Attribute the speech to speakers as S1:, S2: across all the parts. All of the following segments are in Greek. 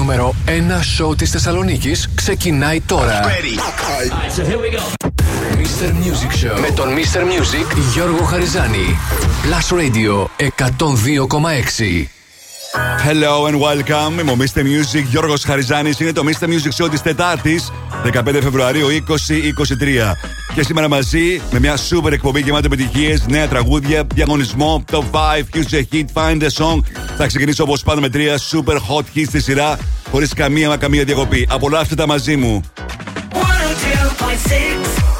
S1: νούμερο 1 σοου της Θεσσαλονίκης ξεκινάει τώρα. Mr. Music Show με τον Mr. Music Γιώργο Χαριζάνη. Plus Radio 102,6.
S2: Hello and welcome. Είμαι ο Mr. Music Γιώργος Χαριζάνης. Είναι το Mr. Music Show της Τετάρτης, 15 Φεβρουαρίου 2023. Και σήμερα μαζί με μια super εκπομπή γεμάτη επιτυχίες, νέα τραγούδια, διαγωνισμό, top 5, future hit, find the song. Θα ξεκινήσω όπως πάντα με τρία super hot hits στη σειρά, χωρίς καμία μα καμία διακοπή. Απολαύστε τα μαζί μου. 102.6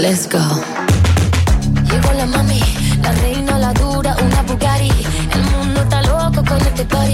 S3: Let's go. Llegó la mami, la reina, la dura, una Bugatti. El mundo está loco con este party.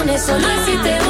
S3: corazones solo
S4: si
S1: te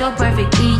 S3: your perfect peach.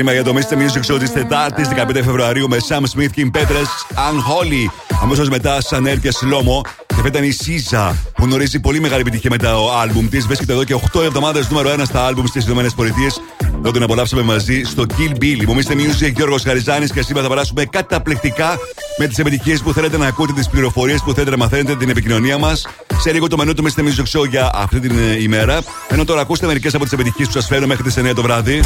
S2: Ξεκίνημα για το Mr. Music Show της Τετάρτης 15 Φεβρουαρίου με Sam Smith, Kim Petras, Unholy. Αμέσως μετά, σαν και Σλόμο. Και αυτή ήταν η Σίζα που γνωρίζει πολύ μεγάλη επιτυχία μετά το άλμπουμ της. Βρίσκεται εδώ και 8 εβδομάδες νούμερο 1 στα άλμπουμ στις ΗΠΑ. Εδώ την απολαύσαμε μαζί στο Kill Bill. Μου Mr. Music, Γιώργος Χαριζάνης και σήμερα θα περάσουμε καταπληκτικά με τις επιτυχίες που θέλετε να ακούτε, τις πληροφορίες που θέλετε να μαθαίνετε, την επικοινωνία μας. Σε λίγο το μενού του Mr. Music Show για αυτή την ε, ημέρα. Ενώ τώρα ακούστε μερικές από τις επιτυχίες που σας φέρω μέχρι τις 9 το βράδυ.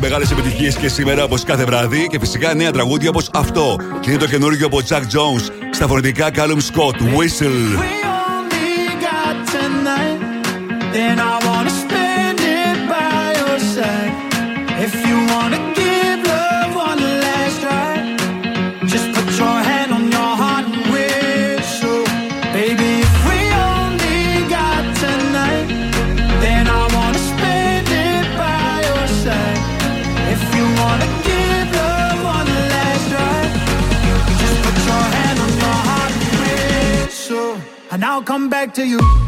S2: Μεγάλες επιτυχίες και σήμερα όπως κάθε βράδυ και φυσικά νέα τραγούδια όπως αυτό. Και είναι το καινούργιο από Jack Jones στα φωνητικά Callum Scott, Whistle.
S5: To you.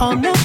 S2: almost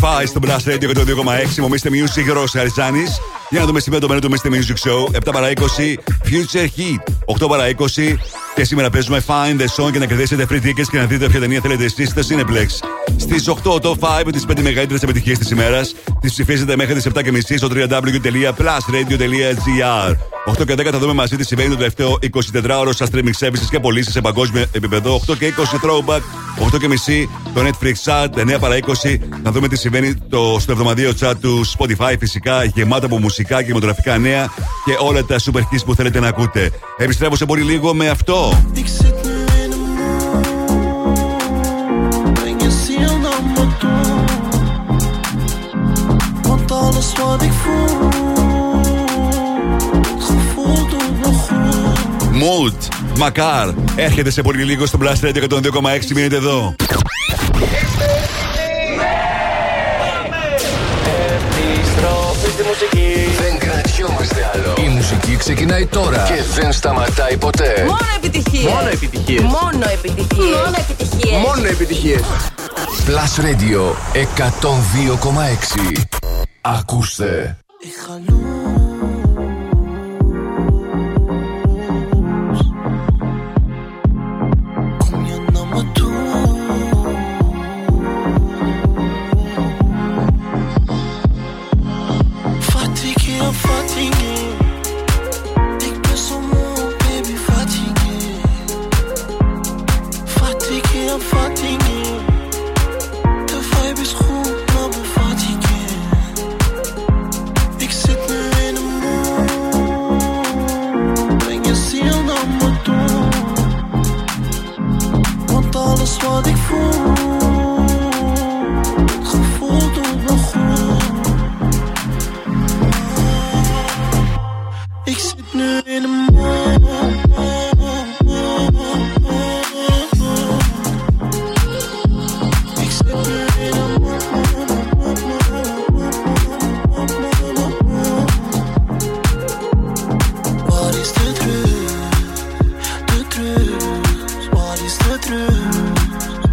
S2: και Sacrifice στο Blast Radio και το 2,6. Μομίστε Music, Ρο Αριζάνη. Για να δούμε σήμερα το μέλλον του Mr. Music Show. 7 παρα 20, Future Heat. 8 παρα 20. Και σήμερα παίζουμε Find the Song και να κερδίσετε free tickets και να δείτε ποια ταινία θέλετε εσείς στο Cineplex. Στις 8 το 5 τις 5 μεγαλύτερες επιτυχίες της ημέρας. Τις ψηφίζετε μέχρι τις 7.30 στο www.plusradio.gr. 8 και 10 θα δούμε μαζί τι συμβαίνει το τελευταίο 24ωρο στα streaming services και πωλήσεις σε παγκόσμιο επίπεδο. 8 και 20 throwback. 8 και μισή το Netflix chat. 9 παρα 20 θα δούμε τι συμβαίνει το, στο εβδομαδίο chat του Spotify φυσικά. Γεμάτα από μουσικά και μοτογραφικά νέα και όλα τα super hits που θέλετε να ακούτε. Επιστρέφω σε πολύ λίγο με αυτό. alles wat ik voel. Gevoel doet me goed. Mood, Μακάρ, έρχεται σε πολύ λίγο στο Blast Radio 102,6. Μείνετε εδώ.
S6: Δεν κρατιόμαστε άλλο. Η μουσική ξεκινάει τώρα και δεν σταματάει ποτέ.
S7: Μόνο επιτυχίες.
S6: Μόνο επιτυχίες.
S7: Μόνο επιτυχίες.
S8: Μόνο επιτυχίες.
S6: Μόνο επιτυχίες. Plus Radio 102,6. Ακούστε.
S9: is
S2: the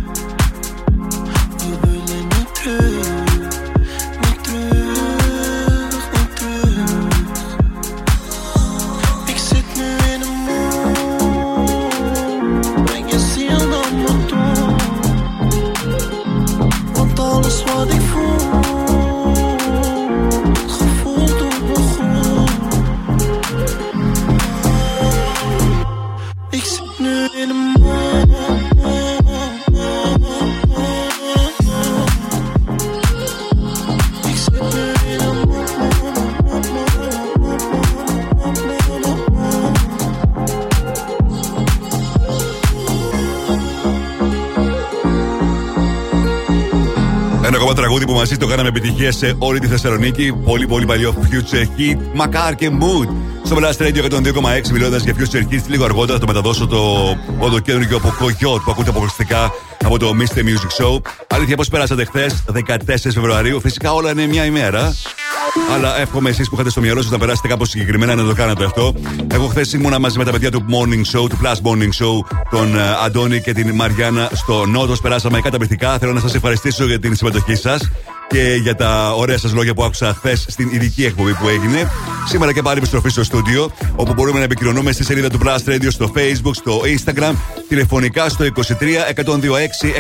S2: σε όλη τη Θεσσαλονίκη. Πολύ πολύ παλιό Future Hit. Μακάρ και Mood. Στο Blast Radio 102,6 μιλώντας για Future Hit. Λίγο αργότερα θα το μεταδώσω το πρώτο καινούργιο από Κογιότ που ακούτε αποκλειστικά από το Mr. Music Show. Αλήθεια, πώς περάσατε χθες, 14 Φεβρουαρίου. Φυσικά όλα είναι μια ημέρα. Αλλά εύχομαι εσείς που είχατε στο μυαλό σας να περάσετε κάπως συγκεκριμένα να το κάνετε αυτό. Εγώ χθες ήμουνα μαζί με τα παιδιά του Morning Show, του Plus Morning Show, τον ε, Αντώνη και την Μαριάννα στο Νότος. Περάσαμε καταπληκτικά. Θέλω να σας ευχαριστήσω για την συμμετοχή σας και για τα ωραία σας λόγια που άκουσα χθες στην ειδική εκπομπή που έγινε. Σήμερα και πάλι επιστροφή στο στούντιο, όπου μπορούμε να επικοινωνούμε στη σελίδα του Blast Radio στο Facebook, στο Instagram, τηλεφωνικά στο 23 126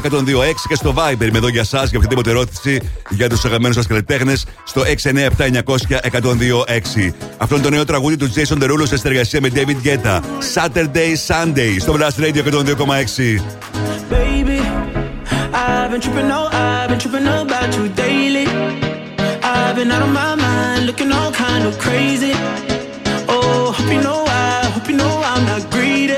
S2: 126 και στο Viber. Είμαι εδώ για εσά για οποιαδήποτε ερώτηση για τους αγαπημένους σας καλλιτέχνες στο 697 900 126. Αυτό είναι το νέο τραγούδι του Jason Derulo σε συνεργασία με David Guetta. Saturday Sunday στο Blast Radio 102,6.
S9: I've been tripping, oh, I've been tripping about you daily. I've been out of my mind, looking all kind of crazy. Oh, hope you know I, hope you know I'm not greedy.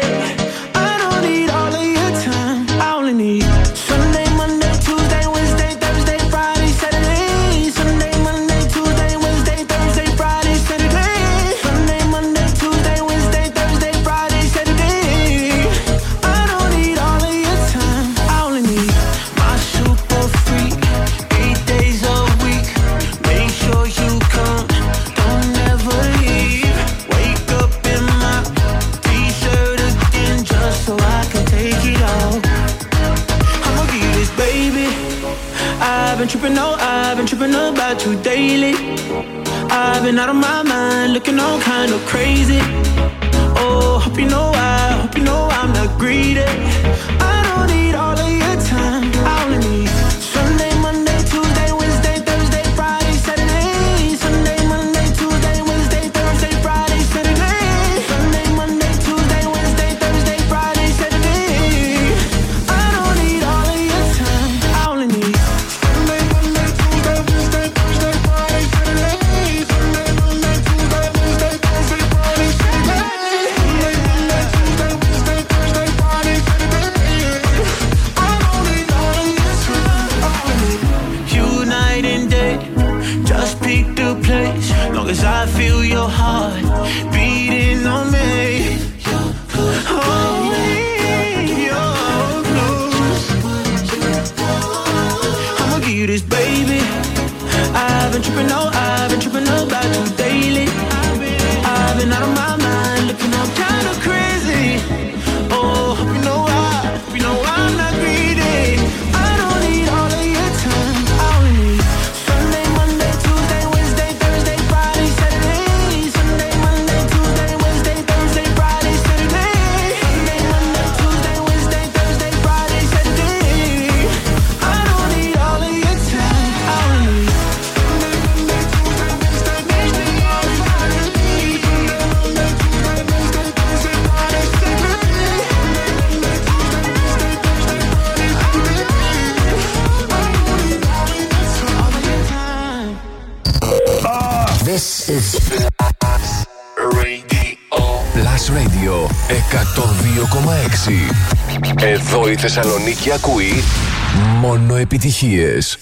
S9: about you daily. I've been out of my mind, looking all kind of crazy. Oh, hope you know I, hope you know I'm not greedy.
S1: Εδώ η Θεσσαλονίκη ακούει μόνο επιτυχίες.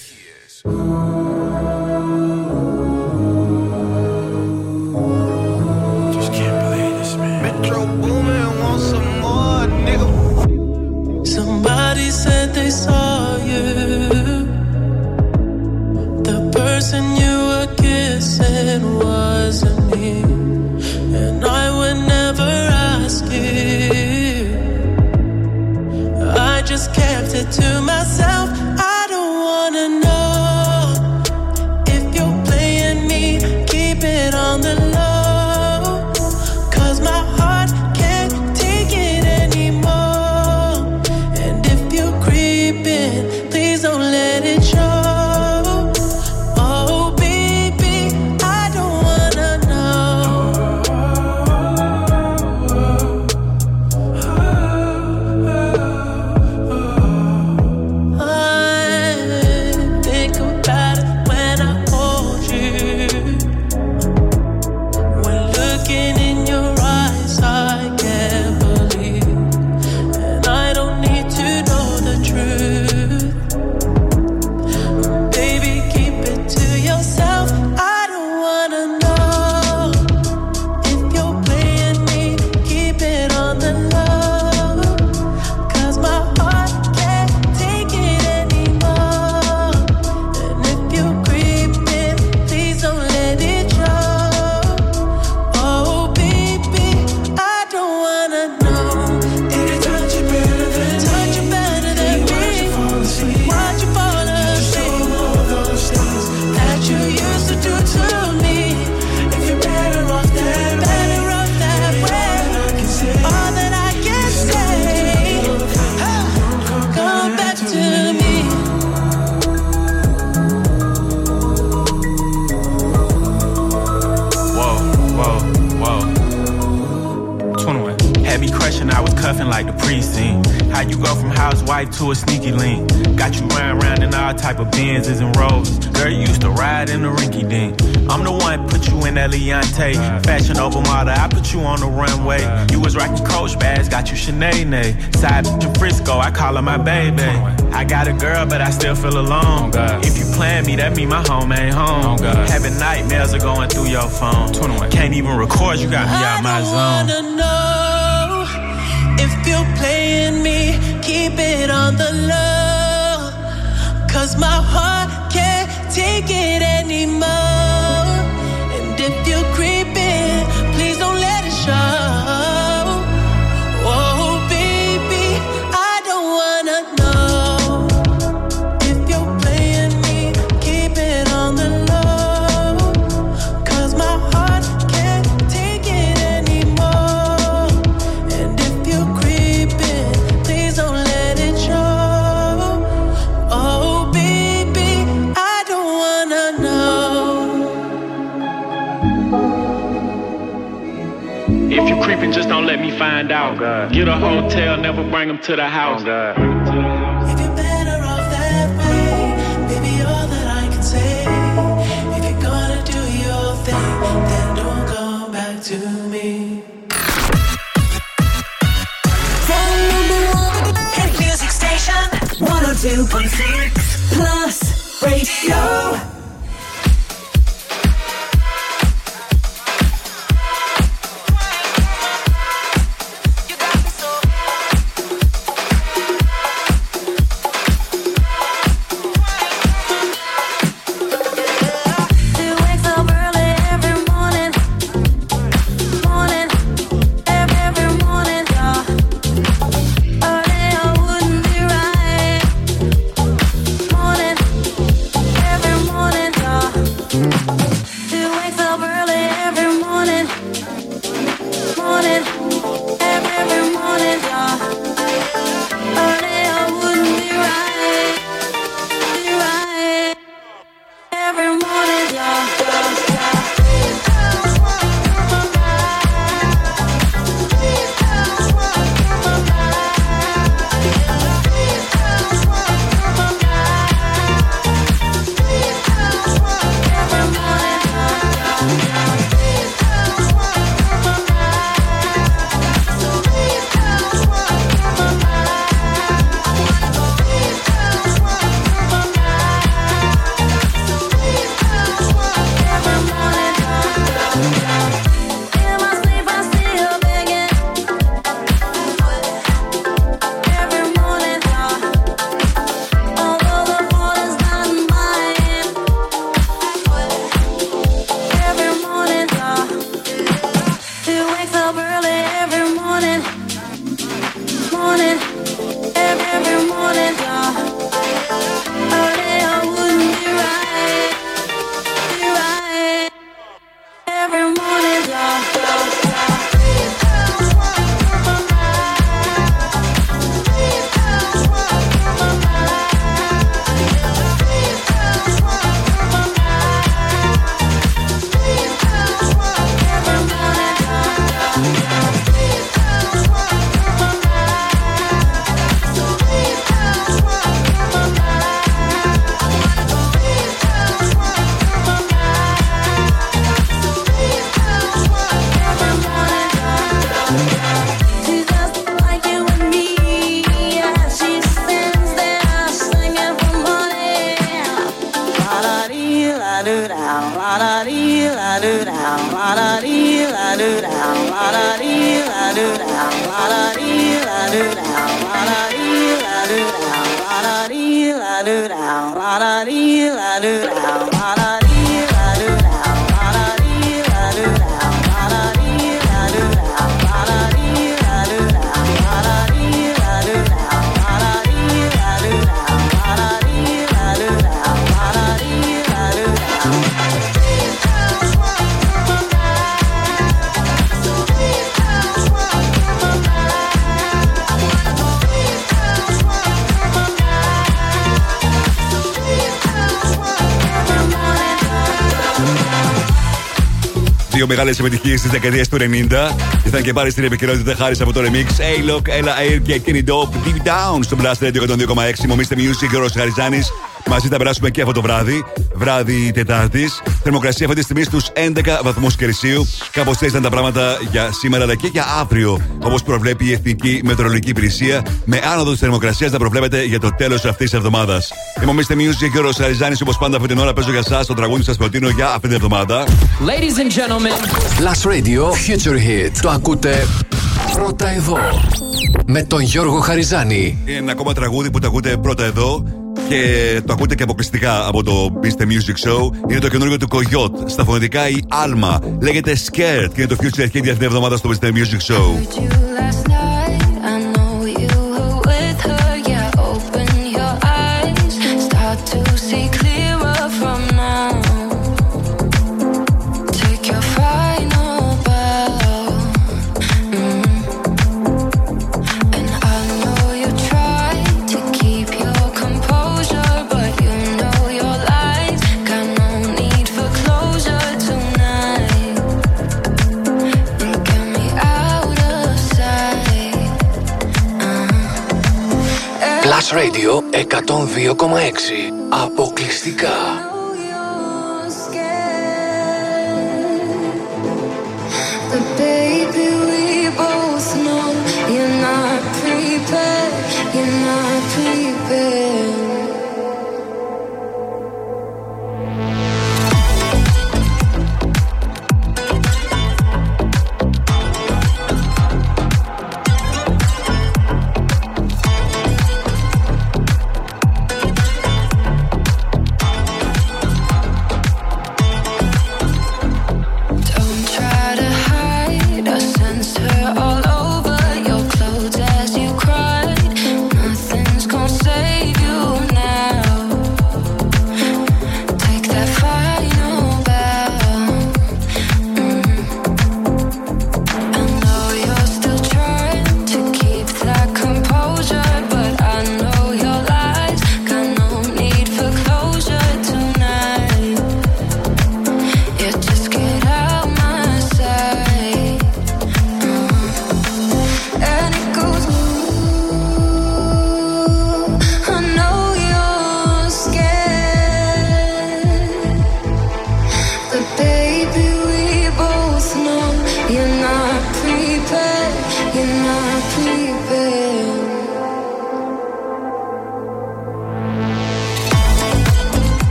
S4: Somebody you were kissing wasn't me. And I to my
S10: Leontay. Fashion over model, I put you on the runway. You was rocking Coach bags, got you Shanae. Side to Frisco, I call her my baby. I got a girl, but I still feel alone. Oh, if you plan me, that mean my home ain't home. Oh, Having nightmares are going through your phone. Can't even record, you got me out my zone.
S4: I wanna know if you're playing me, keep it on the low. Cause my heart can't take it anymore.
S10: Find out. Oh Get a hotel, never bring them to the house. Oh
S3: If you're better off that
S2: επιτυχίε τη δεκαετία του 90. Ήρθαν και πάλι στην επικαιρότητα χάρης από το remix. Hey, look, Ella Air και Kenny Dope Deep Down στο Blast Radio 102,6. Μομίστε Music, Γιώργο Χαριζάνης. Μαζί θα περάσουμε και αυτό το βράδυ. Βράδυ Τετάρτης. Θερμοκρασία αυτή τη στιγμή στους 11 βαθμούς Κελσίου. Κάπως έτσι ήταν τα πράγματα για σήμερα αλλά και για αύριο. Όπως προβλέπει η Εθνική Μετεωρολογική Υπηρεσία. Με άνοδο της θερμοκρασίας να προβλέπεται για το τέλος αυτής της εβδομάδας. Η Μομίστε Music, Γιώργο Χαριζάνη, όπως πάντα αυτή την ώρα παίζω για εσά το τραγούδι σας προτείνω για αυτή την εβδομάδα.
S1: Ladies and gentlemen. Plus Radio Future Hit. Το ακούτε πρώτα εδώ. Με τον Γιώργο Χαριζάνη.
S2: Είναι ένα ακόμα τραγούδι που το ακούτε πρώτα εδώ και το ακούτε και αποκλειστικά από το Mr. Music Show. Είναι το καινούργιο του Κογιότ. Στα φωνητικά η Alma. Λέγεται Scared και είναι το Future Hit για αυτήν την εβδομάδα στο Mr. Music Show.
S3: Radio 102,6 Música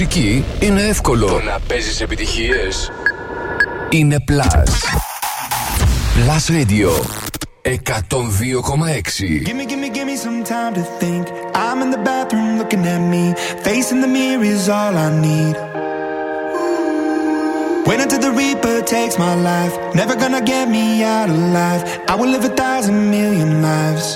S3: μουσική είναι εύκολο. Το να παίζει επιτυχίε είναι Plus. Plus Radio 102,6.
S11: Gimme, gimme, gimme some time to think. I'm in the bathroom looking at me. Facing the mirror is all I need. Wait until the Reaper takes my life. Never gonna get me out alive. I will live a thousand million lives.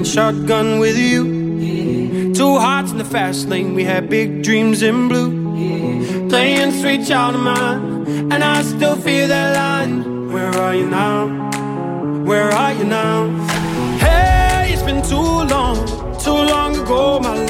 S5: riding shotgun with you. Yeah. Two hearts in the fast lane, we had big dreams in blue. Yeah. Playing sweet child of mine, and I still feel that line. Where are you now? Where are you now? Hey, it's been too long, too long ago, my love.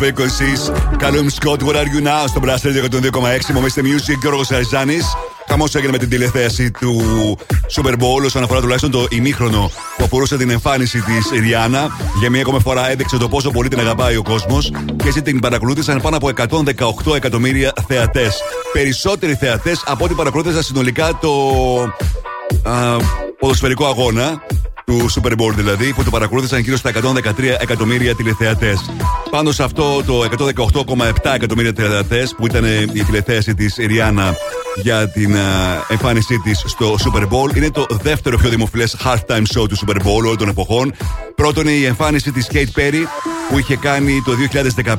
S2: Frequencies, Callum Scott, Where Are You Now στο Blast Radio 102,6. Μομίστε Music, Γιώργος Αριζάνη. Χαμός έγινε με την τηλεθέαση του Super Bowl όσον αφορά τουλάχιστον το ημίχρονο που αφορούσε την εμφάνιση της Ριάννα. Για μία ακόμα φορά έδειξε το πόσο πολύ την αγαπάει ο κόσμος και έτσι την παρακολούθησαν πάνω από 118 εκατομμύρια θεατές. Περισσότεροι θεατές από ό,τι παρακολούθησαν συνολικά το α, ποδοσφαιρικό αγώνα του Super Bowl δηλαδή, που το παρακολούθησαν γύρω στα 113 εκατομμύρια τηλεθεατές. Πάνω σε αυτό το 118,7 εκατομμύρια τηλεθεατές, που ήταν η τηλεθέαση της Ριάννα για την α, εμφάνισή της στο Super Bowl, είναι το δεύτερο πιο δημοφιλές halftime show του Super Bowl όλων των εποχών. Πρώτον, η εμφάνιση της Kate Perry που είχε κάνει το 2015.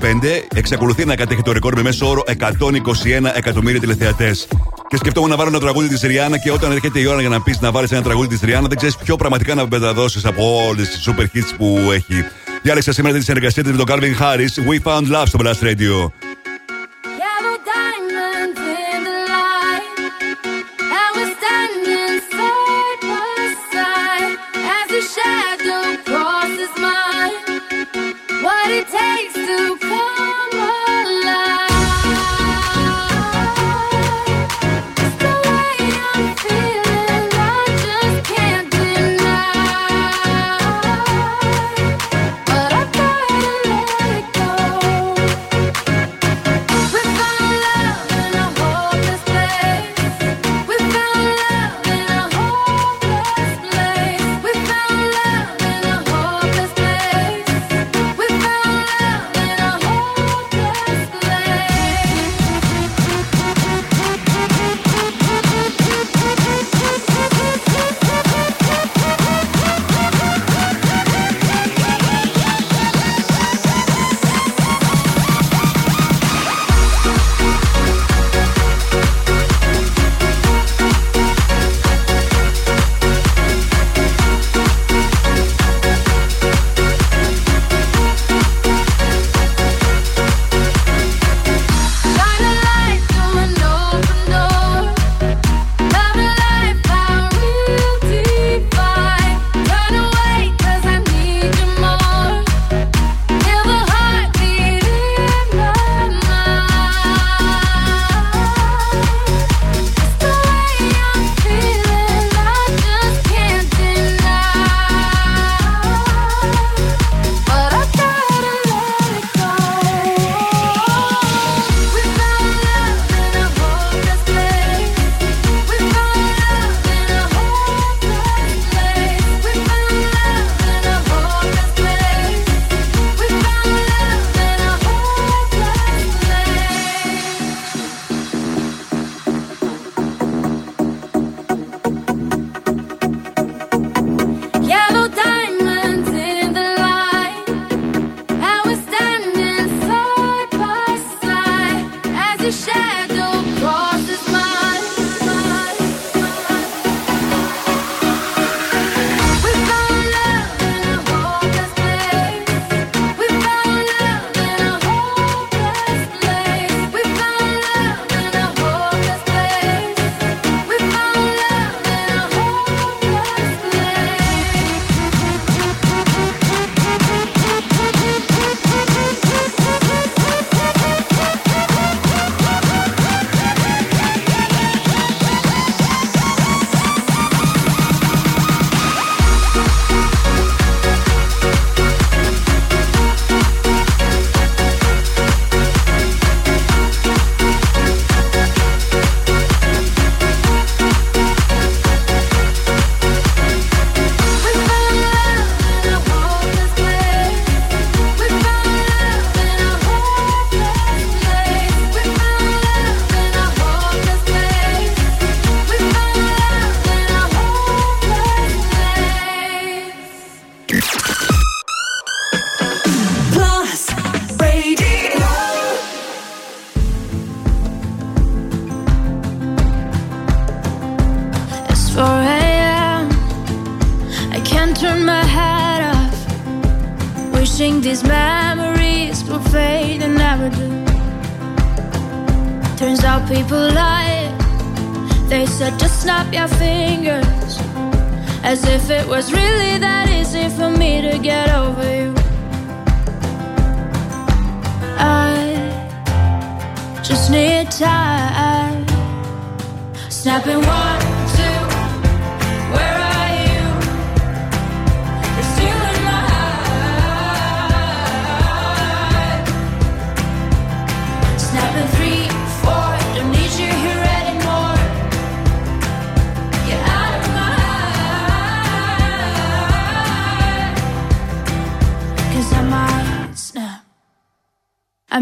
S2: Εξακολουθεί να κατέχει το ρεκόρ με μέσο όρο 121 εκατομμύρια τηλεθεατές. Και σκεφτόμουν να βάλω ένα τραγούδι της Ριάννα και όταν έρχεται η ώρα για να πεις να βάλεις ένα τραγούδι της Ριάννα, δεν ξέρεις ποιο πραγματικά να μεταδώσεις από όλες τις super hits που έχει. Διάλεξα σήμερα τη συνεργασία της με τον Calvin Harris. We found love στο Blast Radio.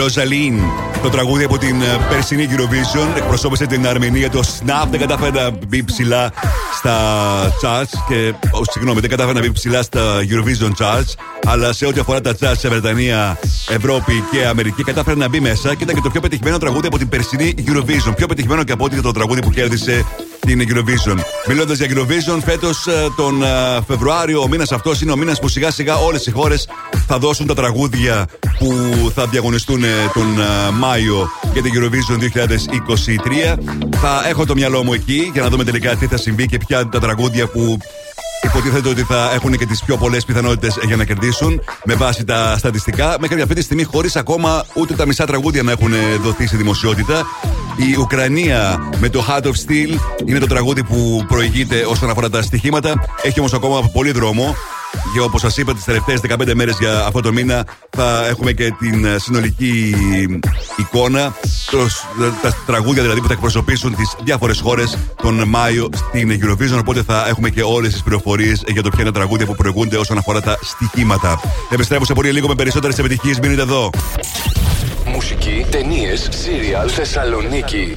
S2: Ροζαλίν. Το τραγούδι από την ε, περσινή Eurovision εκπροσώπησε την Αρμενία. Το Snap δεν κατάφερε να μπει ψηλά στα charts. Και, oh, συγγνώμη, δεν κατάφερε να μπει ψηλά στα Eurovision charts. Αλλά σε ό,τι αφορά τα charts σε Βρετανία, Ευρώπη και Αμερική, κατάφερε να μπει μέσα και ήταν και το πιο πετυχημένο τραγούδι από την περσινή Eurovision. Πιο πετυχημένο και από ό,τι το τραγούδι που κέρδισε την Eurovision. Μιλώντας για Eurovision, φέτος τον ε, Φεβρουάριο, ο μήνας αυτός είναι ο μήνας που σιγά σιγά όλες οι χώρες θα δώσουν τα τραγούδια που θα διαγωνιστούν ε, τον ε, Μάιο για την Eurovision 2023. Θα έχω το μυαλό μου εκεί για να δούμε τελικά τι θα συμβεί και ποια είναι τα τραγούδια που υποτίθεται ότι θα έχουν και τις πιο πολλές πιθανότητες για να κερδίσουν με βάση τα στατιστικά. Μέχρι αυτή τη στιγμή, χωρίς ακόμα ούτε τα μισά τραγούδια να έχουν δοθεί στη δημοσιότητα. Η Ουκρανία με το Heart of Steel είναι το τραγούδι που προηγείται όσον αφορά τα στοιχήματα. Έχει όμως ακόμα πολύ δρόμο. Και όπως σας είπα, τις τελευταίες 15 μέρες για αυτό το μήνα θα έχουμε και την ε, συνολική εικόνα. Το, τα τραγούδια δηλαδή που θα εκπροσωπήσουν τις διάφορες χώρες τον Μάιο στην Eurovision. Οπότε θα έχουμε και όλες τις πληροφορίες για το ποια είναι τα τραγούδια που προηγούνται όσον αφορά τα στοιχήματα. Επιστρέφω σε πολύ λίγο με περισσότερες επιτυχίες. Μείνετε εδώ.
S1: Μουσική, ταινίες, σύριαλ, Θεσσαλονίκη.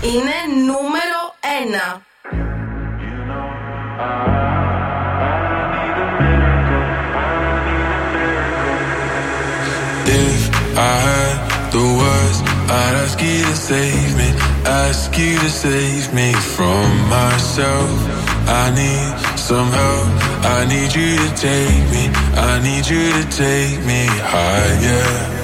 S7: Είναι νούμερο ένα.
S12: If I had the words, I'd ask you to save me, ask you to save me from myself. I need some help, I need you to take me, I need you to take me higher.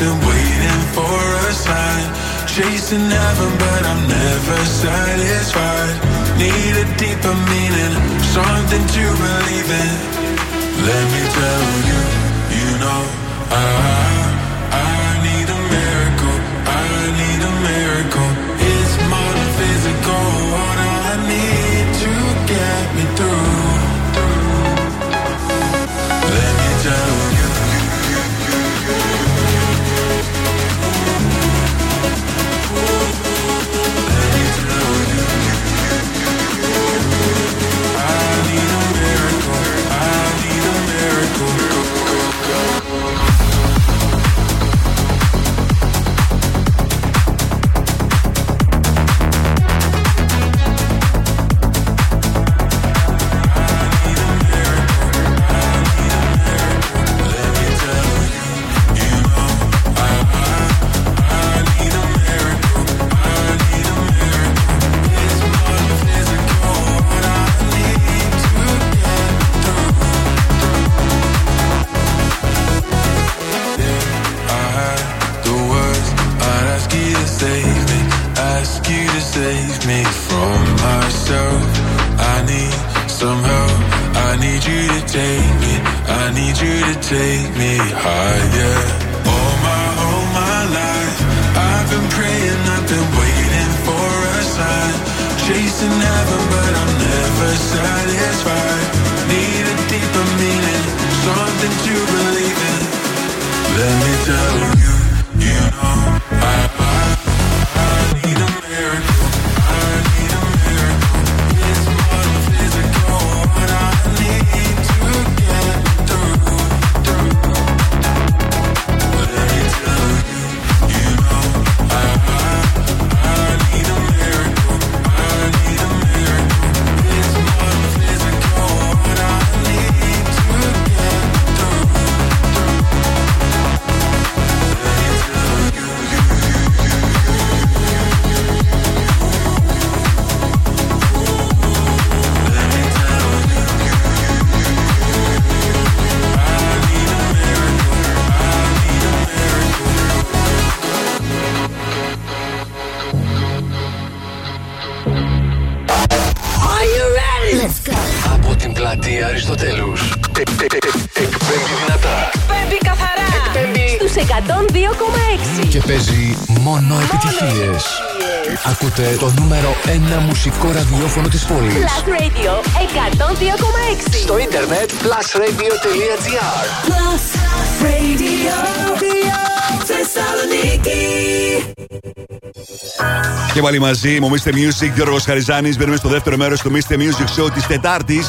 S12: been waiting for a sign. Chasing heaven, but I'm never satisfied. Need a deeper meaning, something to believe in. Let me tell you, you know I.
S1: plusradio.gr
S13: Plus Radio. Θεσσαλονίκη.
S2: Και πάλι μαζί μου, Mr. Music, Γιώργο Χαριζάνη. Μπαίνουμε στο δεύτερο μέρο του Mr. Music Show τη Τετάρτη,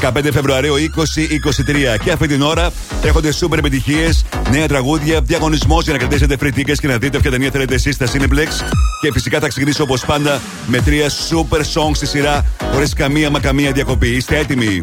S2: 15 Φεβρουαρίου 2023. Και αυτή την ώρα έχονται σούπερ επιτυχίε, νέα τραγούδια, διαγωνισμό για να κρατήσετε free tickets και να δείτε όποια ταινία θέλετε εσεί στα Cineplex. Και φυσικά θα ξεκινήσω όπω πάντα με τρία super songs στη σειρά, χωρί καμία μα καμία διακοπή. Είστε έτοιμοι.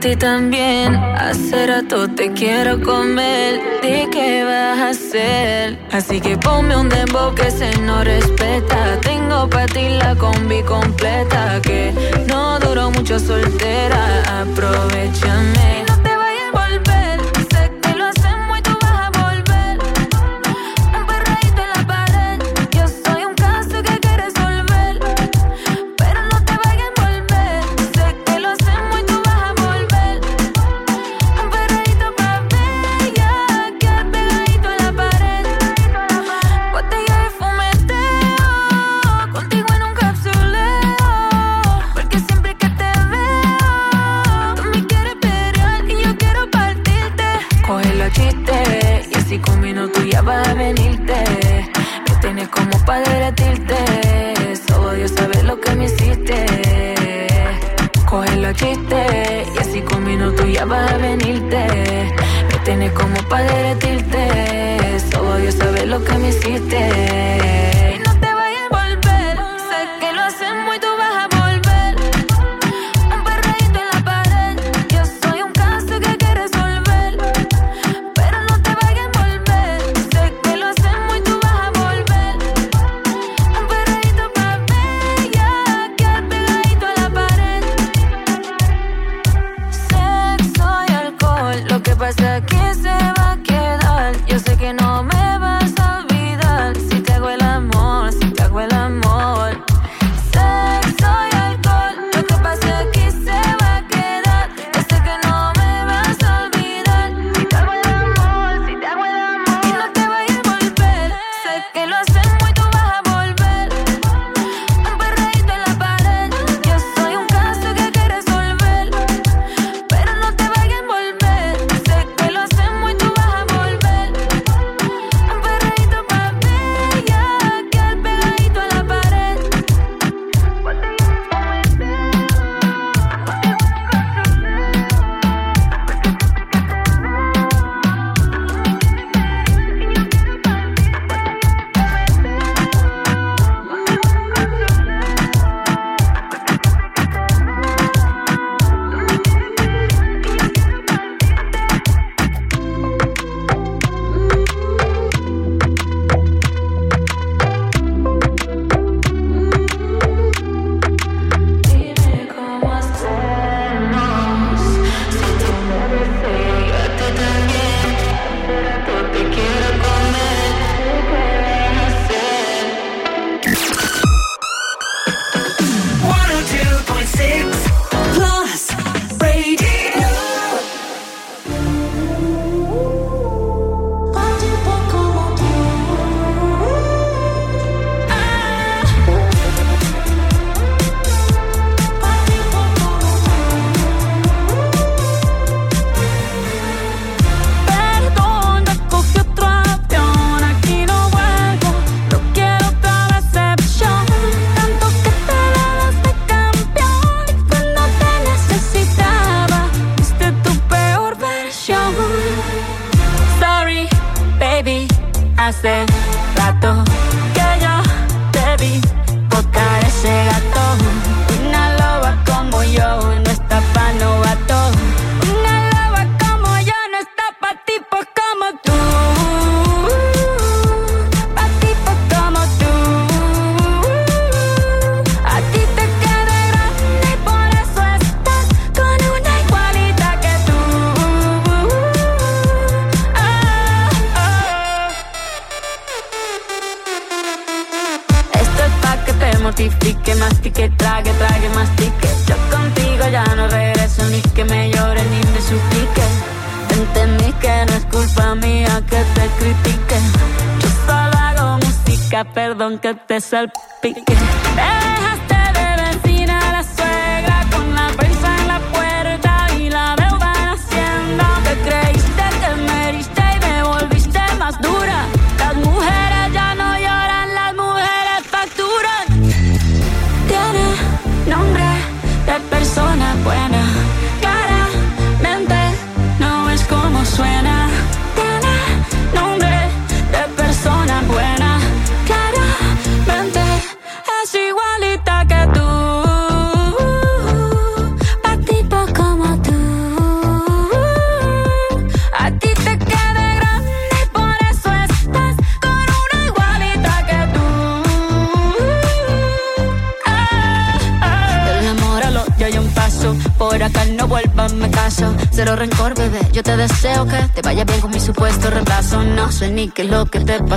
S14: ti también. Hace rato te quiero comer. ¿De qué vas a hacer? Así que ponme un dembow que se no respeta. Tengo para ti la combi completa. Que no duró mucho soltera. Aprovechame.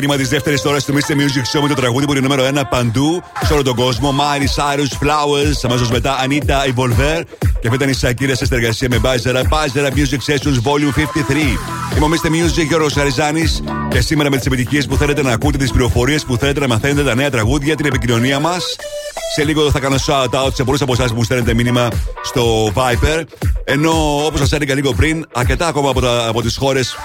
S2: Ξεκίνημα της δεύτερης ώρας του Mr. Music Show με το τραγούδι που είναι νούμερο 1 παντού σε όλο τον κόσμο. Miley Cyrus, Flowers, αμέσως μετά Anita Evolver. Και αυτή ήταν η Σακύρα σε συνεργασία με Μπάζερα. Μπάζερα Music Sessions Volume 53. Είμαι ο Mr. Music Γιώργος Χαριζάνη και σήμερα με τις επιτυχίες που θέλετε να ακούτε, τις πληροφορίες που θέλετε να μαθαίνετε, τα νέα τραγούδια, την επικοινωνία μας. Σε λίγο θα κάνω shout out σε πολλούς από εσάς που μου στέλνετε μήνυμα στο Viper. Ενώ όπως σας έλεγα λίγο πριν, αρκετά ακόμα από, τα, από τις χώρες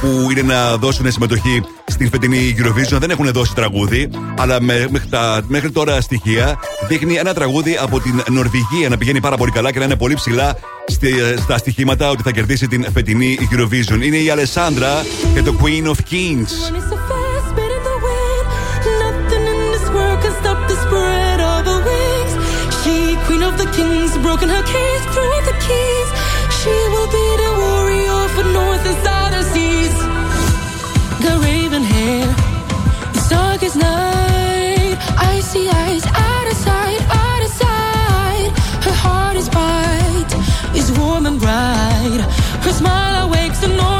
S2: που είναι να δώσουν συμμετοχή στην φετινή Eurovision δεν έχουν δώσει τραγούδι. Αλλά με, μέχρι, τα, μέχρι τώρα στοιχεία δείχνει ένα τραγούδι από την Νορβηγία να πηγαίνει πάρα πολύ καλά και να είναι πολύ ψηλά στη, στα στοιχήματα ότι θα κερδίσει την φετινή Eurovision. Είναι η Αλεσάνδρα και το Queen of Kings.
S4: It's so fast, spit in the wind. Nothing in this world can stop the spread of her wings. She, queen of the kings, broken her cage, threw her the keys. She will be the warrior for north and southern seas. Got it's dark as night. Icy eyes, out of sight, out of sight. Her heart is bright, is warm and bright. Her smile awakes the northern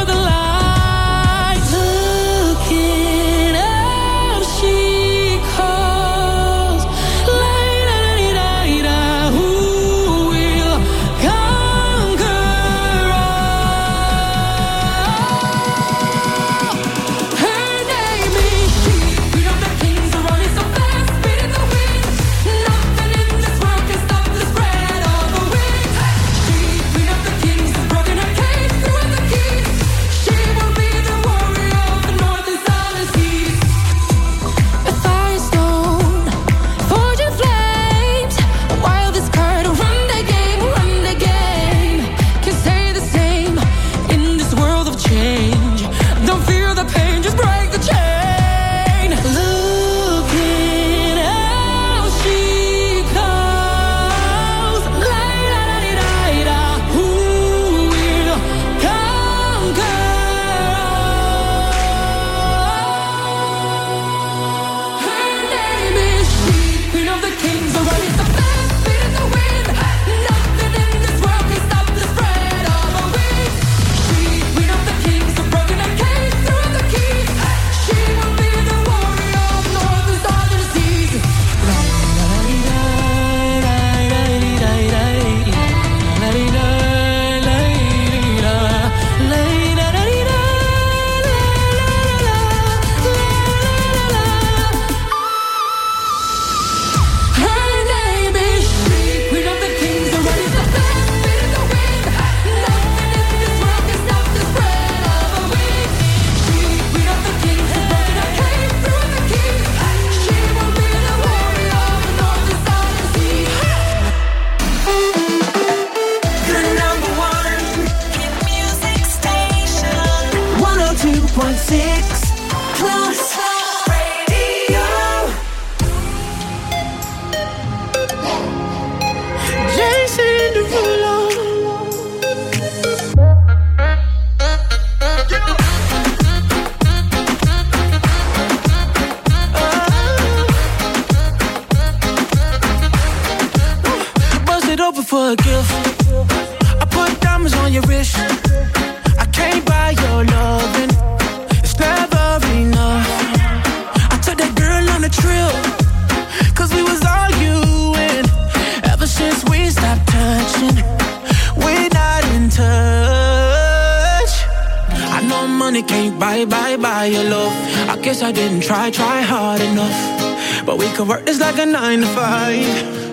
S9: like a nine to five.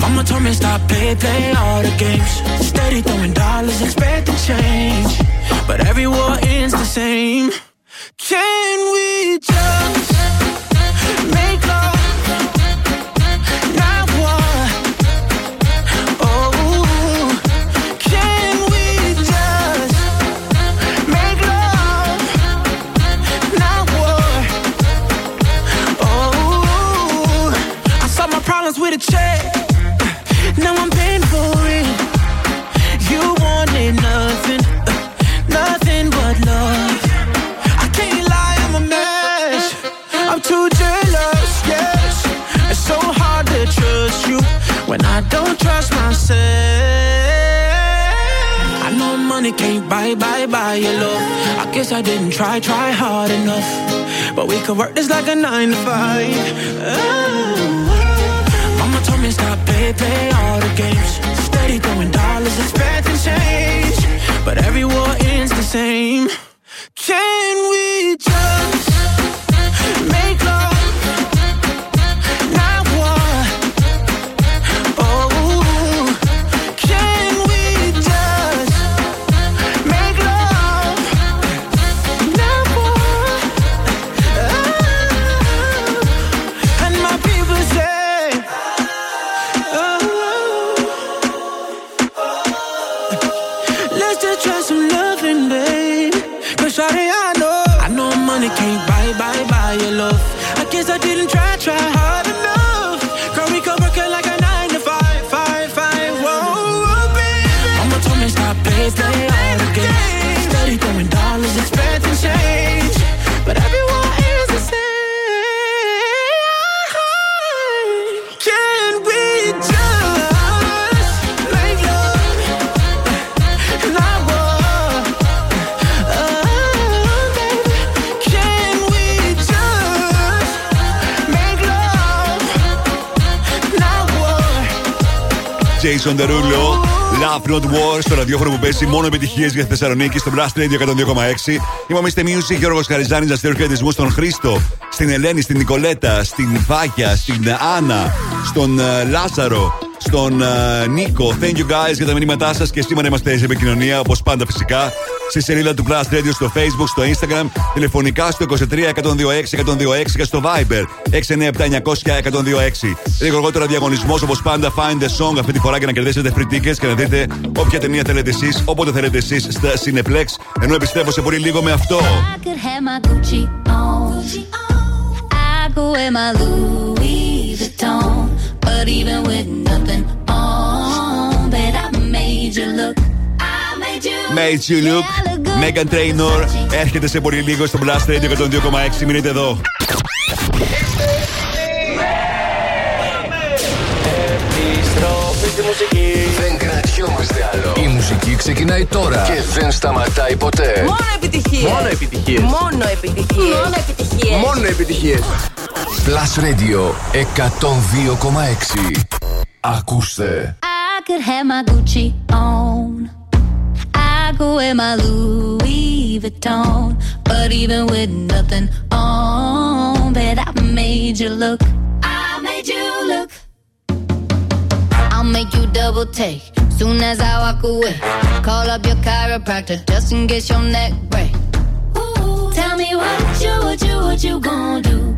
S9: Mama told me stop, play, play all the games. Steady throwing dollars, expecting change. But every war ends the same. Like a nine to five. Oh. Mama told me stop, play, play all the games. Steady throwing dollars, expecting change. But every war ends the same.
S2: Not War, στο ραδιόφωνο που παίζει μόνο επιτυχίες για τη Θεσσαλονίκη, στο Blast Radio 102,6. Είμαι ο Mr. Music, Γιώργος Χαριζάνης, να στείλω χαιρετισμού στον Χρήστο, στην Ελένη, στην Νικολέτα, στην Βάγια, στην Άννα, στον ε, Λάζαρο, στον ε, Νίκο. Thank you guys για τα μηνύματά σας και σήμερα είμαστε σε επικοινωνία, όπως πάντα φυσικά, στη σελίδα του Blast Radio στο Facebook, στο Instagram, τηλεφωνικά στο 23 126 126 και στο Viber 697 900 126. Λίγο αργότερα διαγωνισμός όπως πάντα, find the song αυτή τη φορά για να κερδίσετε free tickets και να δείτε όποια ταινία θέλετε εσείς, όποτε θέλετε εσείς στα Cineplex. Ενώ επιστρέφω σε πολύ λίγο με αυτό.
S3: I could have my Gucci on. I could wear my Louis Vuitton. But even with nothing on, bet I made you look. I made you
S2: Made you look. Megan Trainor έρχεται σε πολύ λίγο στο Blast Radio 102,6. Μείνετε εδώ.
S15: Επιστροφή στη μουσική.
S1: Δεν κρατιόμαστε άλλο. Η μουσική ξεκινάει τώρα και δεν σταματάει ποτέ.
S7: Μόνο επιτυχίες.
S15: Μόνο επιτυχίες.
S7: Μόνο επιτυχίες. Μόνο επιτυχίες.
S15: Μόνο επιτυχίες.
S1: Plus Radio 102,6. Ακούστε.
S3: I could have my Gucci on. I could wear my Louis Vuitton. But even with nothing on, bet I made you look. I made you look. I'll make you double take soon as I walk away. Call up your chiropractor just in case your neck break. Ooh, tell me what you, what you, what you gonna do?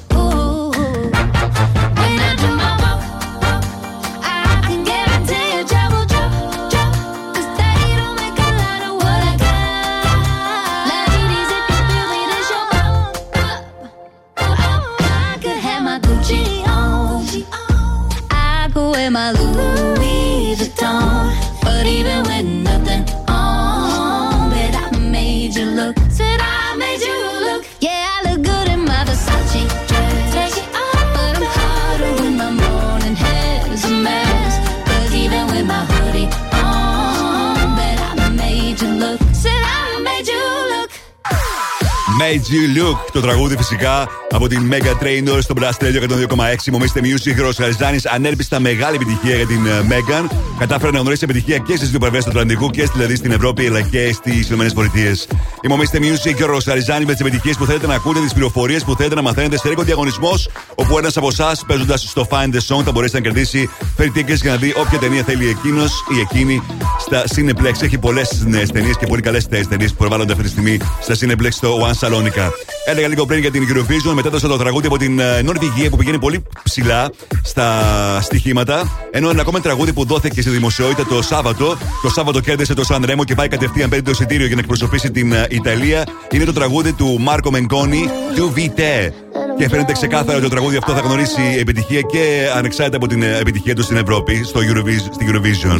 S3: Made You Look.
S2: Το τραγούδι φυσικά από την Mega Trainers στο Blast Radio 102,6. Μομίστε Music. Ρος Χαριζάνη ανέρπιστα μεγάλη επιτυχία για την ε, Megan. Κατάφερε να γνωρίσει επιτυχία και στις δύο πλευρές του Ατλαντικού και δηλαδή στην Ευρώπη αλλά και στις ΗΠΑ. Η Μομίστε Music και ο Ρος Χαριζάνη με τις επιτυχίες που θέλετε να ακούτε, τις πληροφορίες που θέλετε να μαθαίνετε σε ρίκο διαγωνισμός. Όπου ένας από εσάς παίζοντας στο Find the Song θα μπορέσει να κερδίσει free tickets για να δει όποια ταινία θέλει εκείνος ή εκείνη στα Cineplex. Έχει πολλές νέες ταινίες και πολύ καλές ταινίες που προβάλλονται αυτή τη στιγμή στα Cineplex στο One Salonica. Έλεγα λίγο πριν για την Eurovision, μετέδωσα το τραγούδι από την ε, Νορβηγία που πηγαίνει πολύ ψηλά στα στοιχήματα. Ενώ ένα ακόμα τραγούδι που δόθηκε στη δημοσιότητα το Σάββατο. Το Σάββατο κέρδισε το Σαν Ρέμο και πάει κατευθείαν πέντε το εισιτήριο για να εκπροσωπήσει την ε, Ιταλία. Είναι το τραγούδι του Μάρκο Μενκόνη, του Vite. Και φαίνεται ξεκάθαρα ότι το τραγούδι αυτό θα γνωρίσει επιτυχία και ανεξάρτητα από την ε, επιτυχία του στην Ευρώπη, στο Eurovis- στη Eurovision.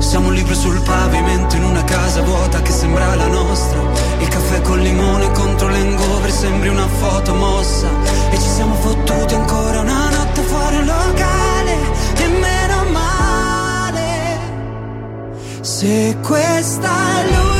S11: Siamo un libro sul pavimento in una casa vuota che sembra la nostra. Il caffè col limone contro l'engover sembri una foto mossa. E ci siamo fottuti ancora una notte fuori un locale. E meno male. Se questa è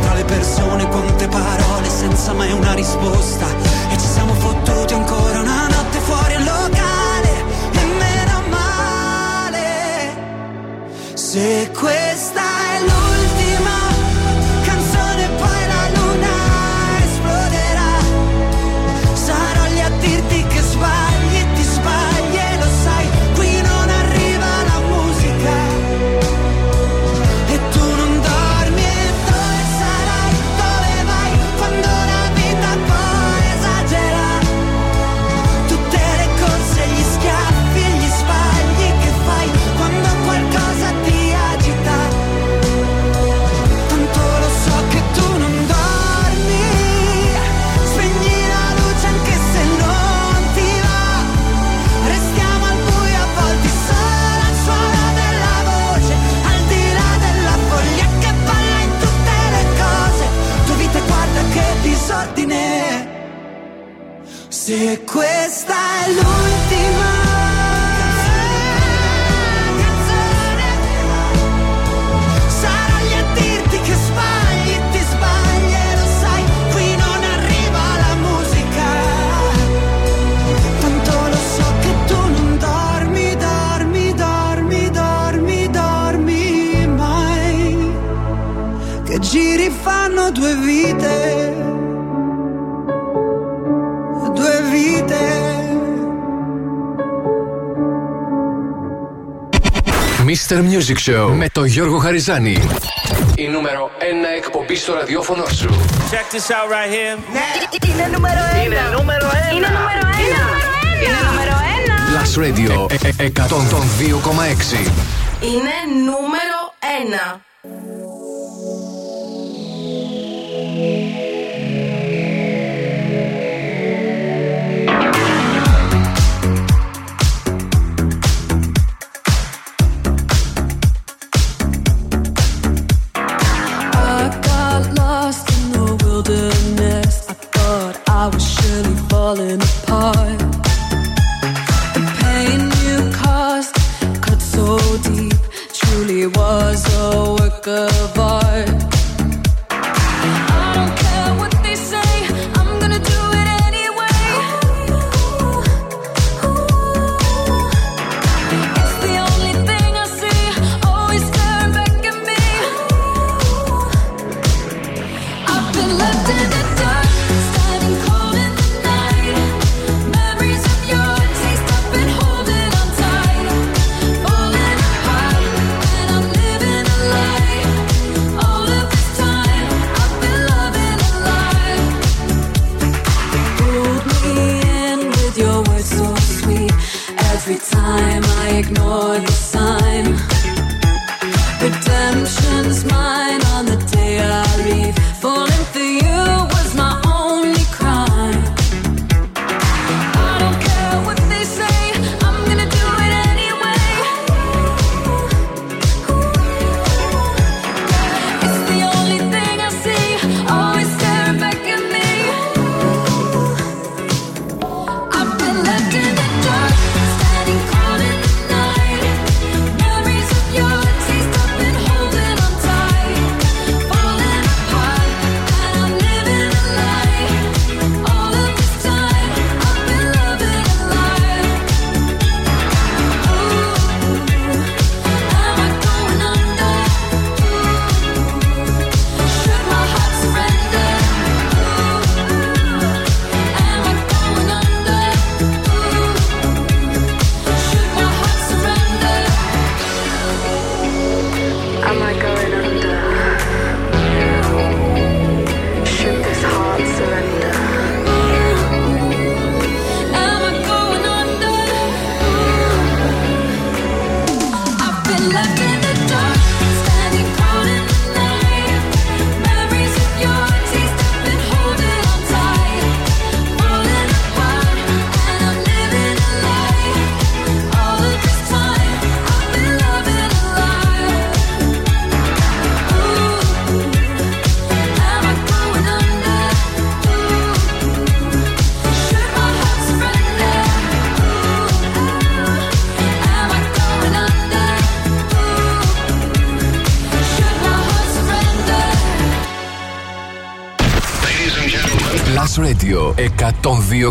S11: Tra le persone, quante parole senza mai una risposta. E ci siamo fottuti ancora una notte fuori al locale. E meno male. Se questa Se questa è l'unica
S1: Master Music Show με τον Γιώργο Χαριζάνη. Η νούμερο 1 εκπομπή στο ραδιόφωνο σου.
S10: Check this out right here. Ναι.
S3: Είναι νούμερο 1. Είναι νούμερο 1. Είναι νούμερο 1. Είναι νούμερο 1.
S1: Plus Radio ε, ε, 102,6.
S3: Είναι νούμερο 1.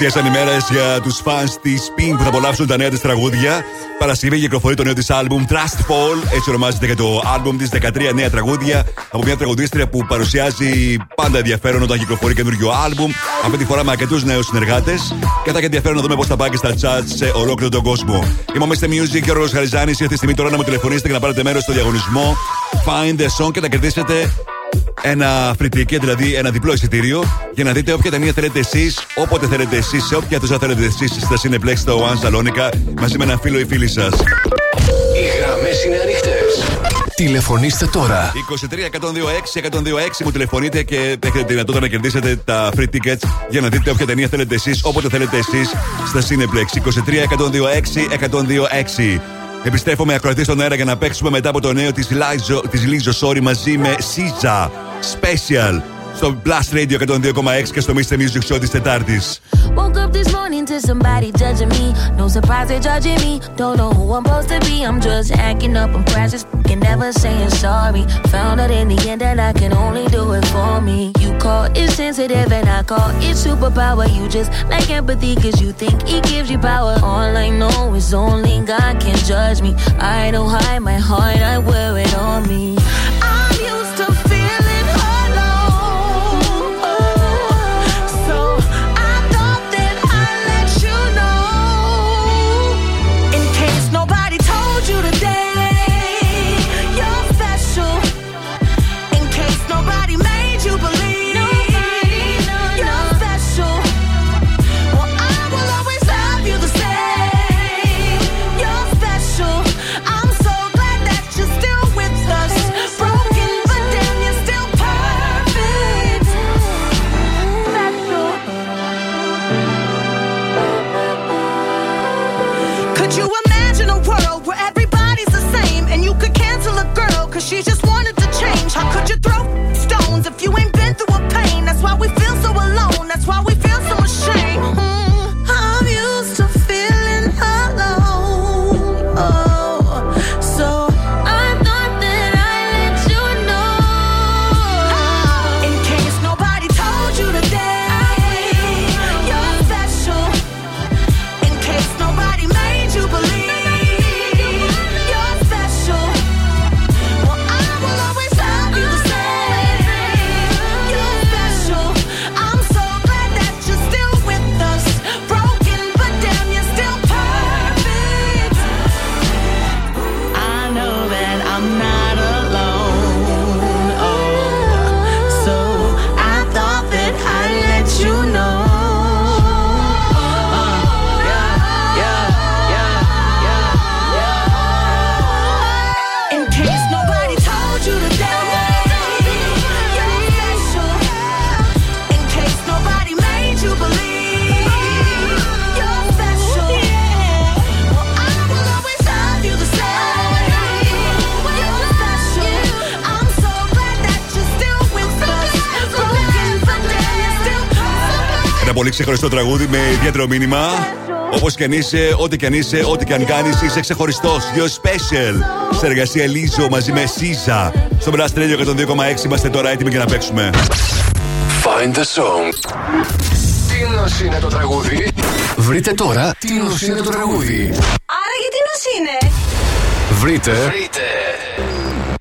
S2: Πλησίασαν οι μέρε για τους φαν της Pink που θα απολαύσουν τα νέα της τραγούδια. Παρασκευή κυκλοφορεί το νέο της άλμπουμ Trust Fall, έτσι ονομάζεται και το άλμπουμ της 13 νέα τραγούδια από μια τραγουδίστρια που παρουσιάζει πάντα ενδιαφέρον όταν κυκλοφορεί καινούριο άλμπουμ. Αυτή τη φορά με αρκετούς νέους συνεργάτες. Και θα έχει ενδιαφέρον να δούμε πώς θα πάει και στα chat σε ολόκληρο τον κόσμο. Είμαι ο Mr. Music και ο Ρόλο Χαριζάνη. Ήρθε η στιγμή τώρα να μου τηλεφωνήσετε και να πάρετε μέρος στο διαγωνισμό Find the Song και να κερδίσετε ένα free ticket, δηλαδή ένα διπλό εισιτήριο, για να δείτε όποια ταινία θέλετε εσείς, όποτε θέλετε εσείς, σε όποια θέση θέλετε εσείς στα Cineplex στο One Salonica, μαζί με ένα φίλο ή φίλη σας.
S1: Οι γραμμές είναι ανοιχτές. Τηλεφωνήστε τώρα.
S2: 23-126-126 μου τηλεφωνείτε και έχετε τη δυνατότητα να κερδίσετε τα free tickets για να δείτε όποια ταινία θέλετε εσείς, όποτε θέλετε εσείς στα Cineplex. 23-126-126. Επιστρέφω με ακροατή στον αέρα για να παίξουμε μετά από το νέο της Λίζο, της Λίζος Sorry μαζί με Caesar Special στο Blast Radio 102,6 και στο Mr. Music Show τη Τετάρτη.
S16: Woke up this morning to somebody judging me. No surprise they're judging me. Don't know who I'm supposed to be. I'm just acting up. I'm precious. Can never saying sorry. Found out in the end that I can only do it for me. You call it sensitive and I call it superpower. You just like empathy cause you think it gives you power. All I know is only God can judge me. I don't hide my heart. I wear it on me.
S2: Ξεχωριστό τραγούδι με ιδιαίτερο μήνυμα. Όπως και αν είσαι, ό,τι και αν είσαι, ό,τι και αν κάνεις, είσαι ξεχωριστός. You're special. Σε εργασία Λίζο μαζί με Σίζα. Στο Blast Radio 102,6 είμαστε τώρα έτοιμοι για να παίξουμε.
S1: Find the song. Τι νος είναι το τραγούδι; Βρείτε τώρα τι νος είναι το τραγούδι.
S7: Άρα γιατί νος είναι;
S1: Βρείτε. Βρείτε.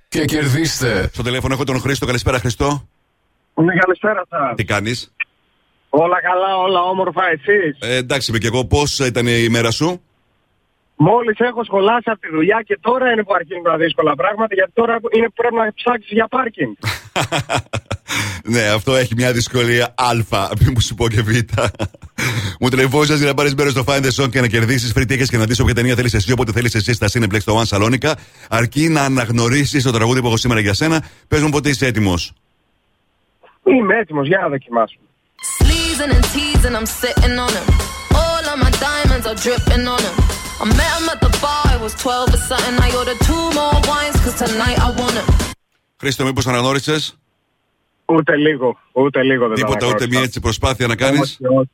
S1: Και κερδίστε.
S2: Στο τηλέφωνο έχω τον Χρήστο. Καλησπέρα, Χριστό.
S17: Ναι, καλησπέρα σα.
S2: Τι κάνεις;
S17: Όλα καλά, όλα όμορφα, εσείς;
S2: Ε, εντάξει, είμαι και εγώ. Πώς ήταν η μέρα σου;
S17: Μόλις έχω σχολάσει από τη δουλειά και τώρα είναι που αρχίζουν τα δύσκολα πράγματα, γιατί τώρα είναι που πρέπει να ψάξεις για πάρκινγκ.
S2: Ναι, αυτό έχει μια δυσκολία Α, μην μου σου πω και Β. μου τηλεφώνησε για να πάρεις μέρος στο Find the Song και να κερδίσεις free tickets και να δεις όποια ταινία θέλεις εσύ, όποτε θέλεις εσύ στα Cineplex στο One Salonica. Αρκεί να αναγνωρίσεις το τραγούδι που έχω σήμερα για σένα. Πες μου πότε είσαι έτοιμος.
S17: Είμαι έτοιμος, για να δοκιμάσουμε.
S16: Sleezing and teasing, I'm sitting on him. All of my diamonds are dripping on him. I met him at the bar, I was 12 or something. I ordered two more wines, cause tonight I want him.
S2: Χρήστο, μήπως αναγνώρισες;
S17: Ούτε λίγο, ούτε λίγο δεν
S2: Τίποτα,
S17: το
S2: ούτε
S17: αναγνώρισα.
S2: μια έτσι προσπάθεια να κάνεις;
S17: Όχι, όχι.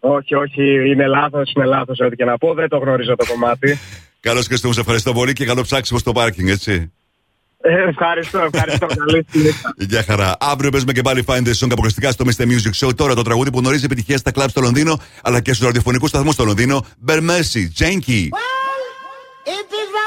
S17: όχι, όχι, είναι λάθος, είναι λάθος. Ό,τι και να πω, δεν το γνωρίζω το κομμάτι.
S2: Καλώς Χρήστο, μου σε ευχαριστώ πολύ και καλό ψάξιμο στο πάρκινγκ, έτσι.
S17: Ε, ευχαριστώ, ευχαριστώ. Καλή
S2: Γεια χαρά. Αύριο παίζουμε και πάλι Find the Song αποκλειστικά στο Mr. Music Show. Τώρα το τραγούδι που γνωρίζει επιτυχία στα κλαμπ στο Λονδίνο αλλά και στους ραδιοφωνικούς σταθμούς στο Λονδίνο.
S18: Bear Mercy, Janky. Well, it is a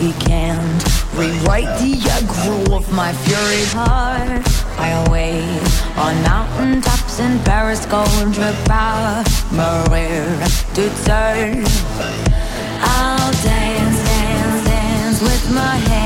S3: he can't rewrite the aggro of my fury heart. I await on mountain tops in Paris, gold to power, Maria to turn. I'll dance, dance, dance with my head.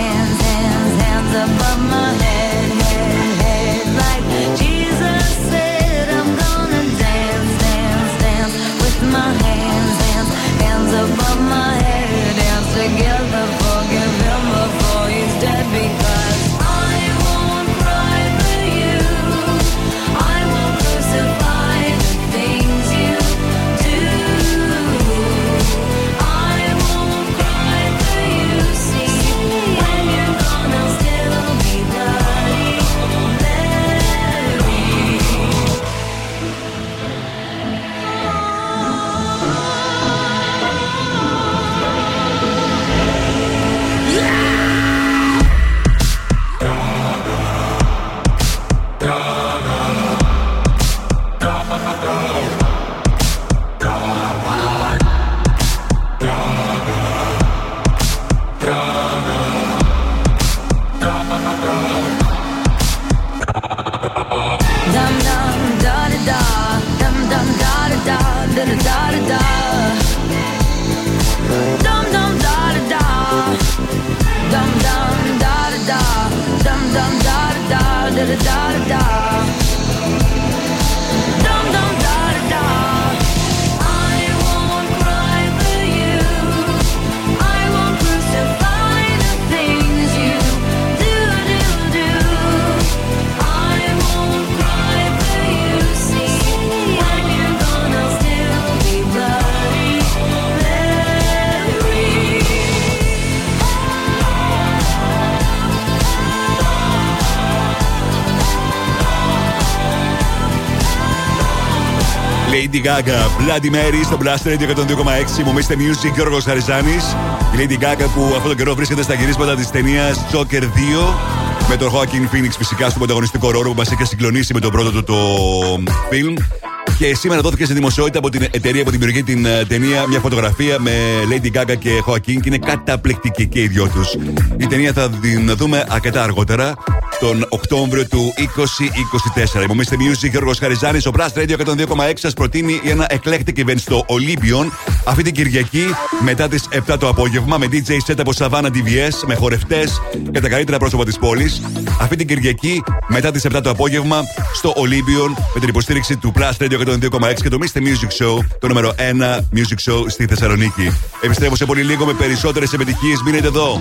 S2: Lady Gaga, Bloody Mary στο Blast Radio 102,6. Μου Mr. Music, Γιώργος Χαριζάνης. Η Lady Gaga που αυτόν τον καιρό βρίσκεται στα γυρίσματα της ταινίας Joker 2. Με τον Joaquin Phoenix φυσικά στον πρωταγωνιστικό ρόλο που μας είχε συγκλονίσει με τον πρώτο του το φιλμ. Και σήμερα δόθηκε σε δημοσιότητα από την εταιρεία που δημιουργεί την ε, ταινία μια φωτογραφία με Lady Gaga και Joaquin και είναι καταπληκτική και οι δυο τους. Η ταινία θα την δούμε αρκετά αργότερα, τον Οκτώβριο του 2024. Υπομείστε Music, Γιώργος Χαριζάνης, ο Blast Radio 102,6 σας προτείνει ένα eclectic event στο Olympion αυτή την Κυριακή μετά τις 7 το απόγευμα με DJ set από Savannah DVS, με χορευτές και τα καλύτερα πρόσωπα της πόλης. Αυτή την Κυριακή μετά τις 7 το απόγευμα στο Olympion με την υποστήριξη του Blast Radio 102,6 και το Mr. Music Show, το νούμερο 1 Music Show στη Θεσσαλονίκη. Επιστρέφω σε πολύ λίγο με περισσότερες επιτυχίες. Μείνετε εδώ.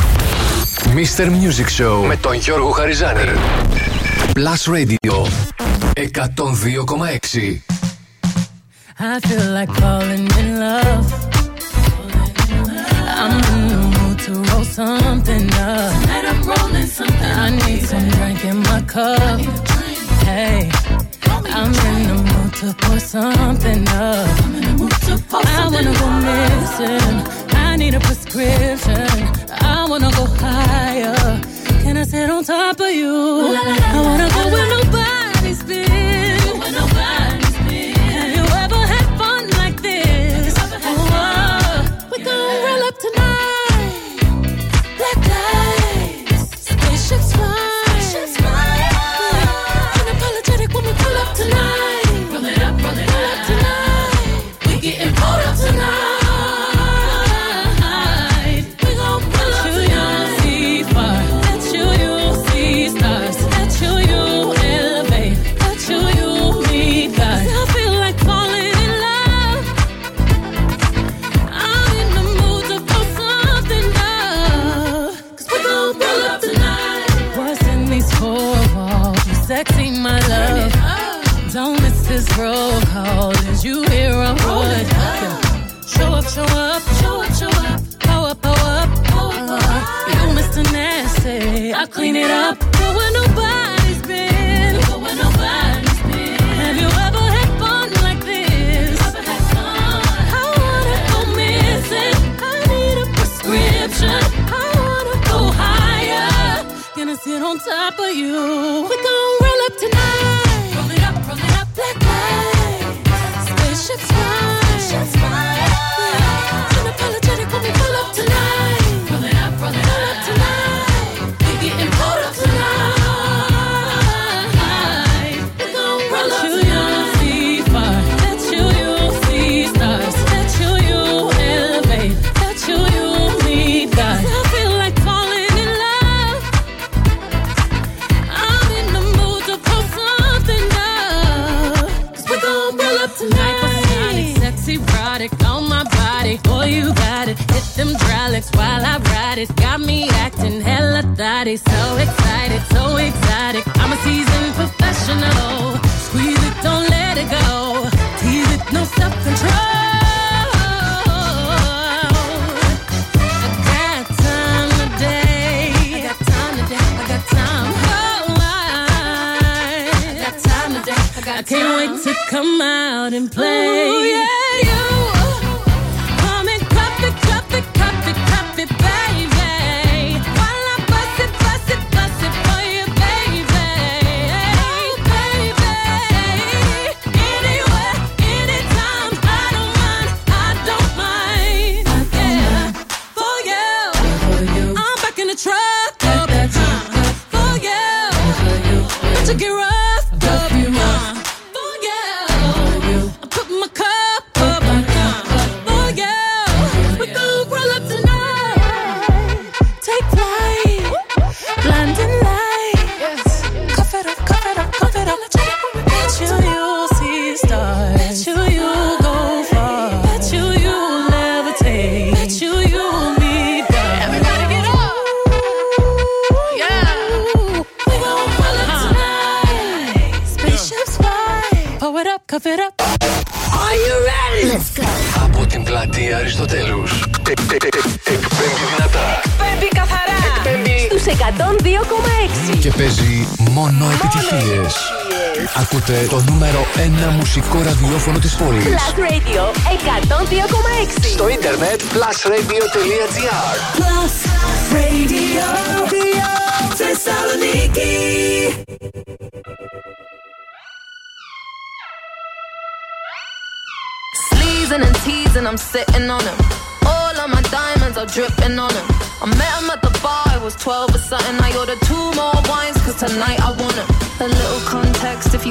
S1: Mr. Music Show με τον Γιώργο Χαριζάνη. Plus Radio 102,6.
S4: I feel like falling in love. I'm in the mood to roll something up. Tonight I'm rolling something. I need some drink in my cup. Hey, I'm in the mood to pour something up. I wanna go missing. I need a prescription. I wanna go higher. Can I sit on top of you? I wanna go where nobody's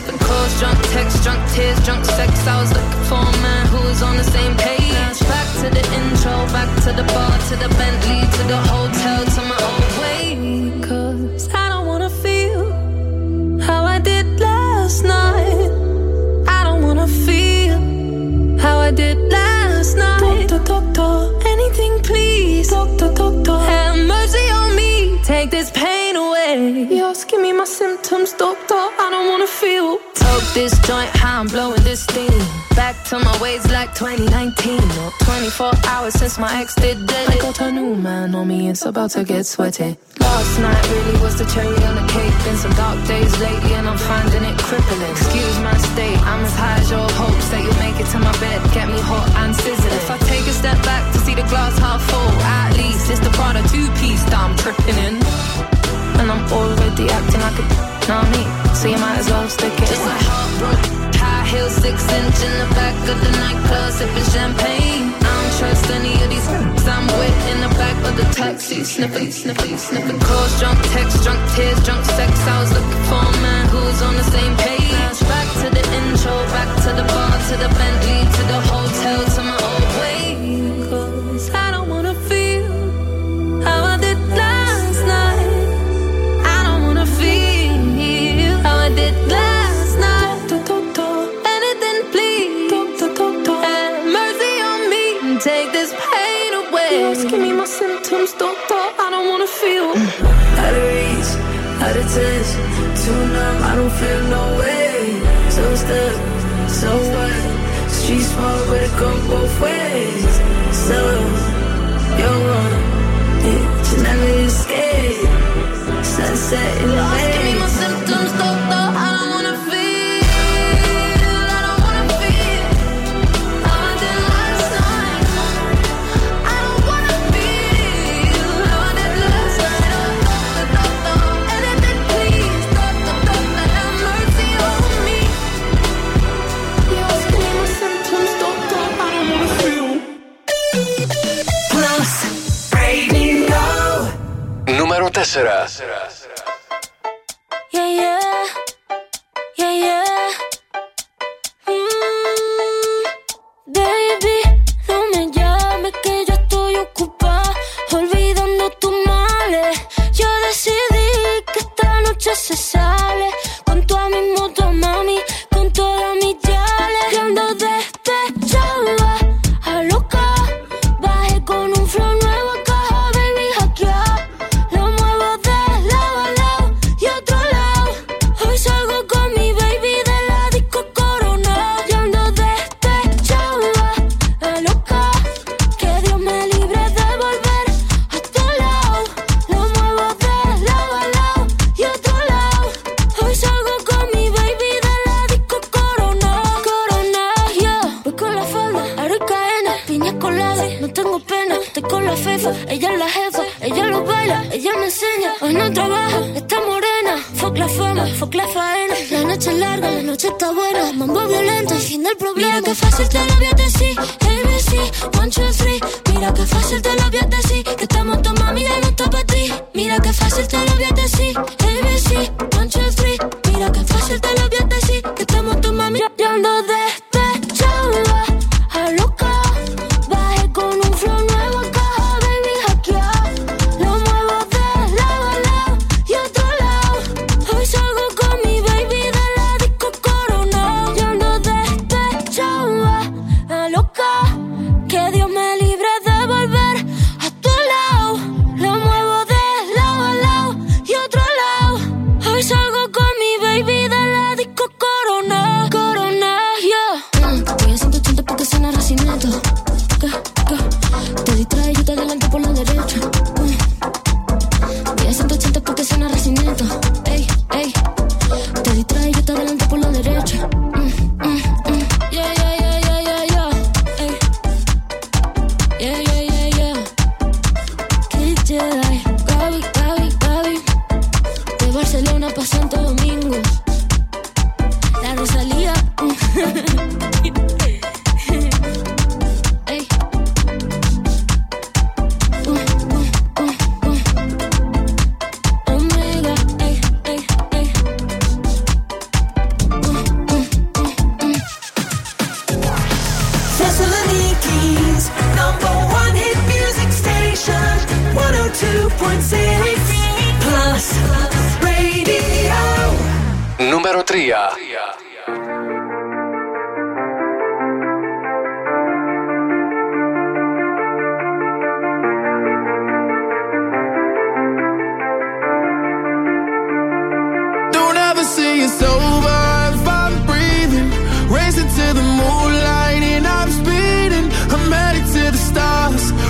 S14: sniffing. Calls, drunk text, drunk tears, drunk sex. I was looking for a man who was on the same page. Back to the intro, back to the bar, to the Bentley, to the hotel, to my own way. Cause I don't wanna feel how I did last night. I don't wanna feel how I did last night. Doctor, doctor, anything please. Doctor, doctor, have mercy to my ways like 2019. Or 24 hours since my ex did dead. I got a new man on me, it's about to get sweaty. Last night really was the cherry on the cake. Been some dark days lately, and I'm finding it crippling. Excuse my state, I'm as high as your hopes that you'll make it to my bed. Get me hot and sizzling. If I take a step back to see the glass half full, at least it's the Prada two piece that I'm tripping in. And I'm already acting like a know me, so you might as well stick it Just heartbroken heel, six inch in the back of the nightclub, sipping champagne. I don't trust any of these f***s I'm with in the back of the taxi, sniffing, sniffing, sniffing. Calls, drunk text, drunk tears, drunk sex. I was looking for a man who was on the same page. Back to the intro, back to the bar, to the Bentley, to the hotel, to my I don't feel
S19: no way. So stuck, so what? Street smart, but it go both ways. So, you're wrong, yeah, you never escape. Sunset in the
S14: You're
S3: Νούμερο 4.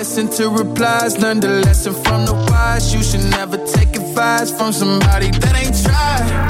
S9: listen to replies. Learn the lesson from the wise. You should never take advice from somebody that ain't tried.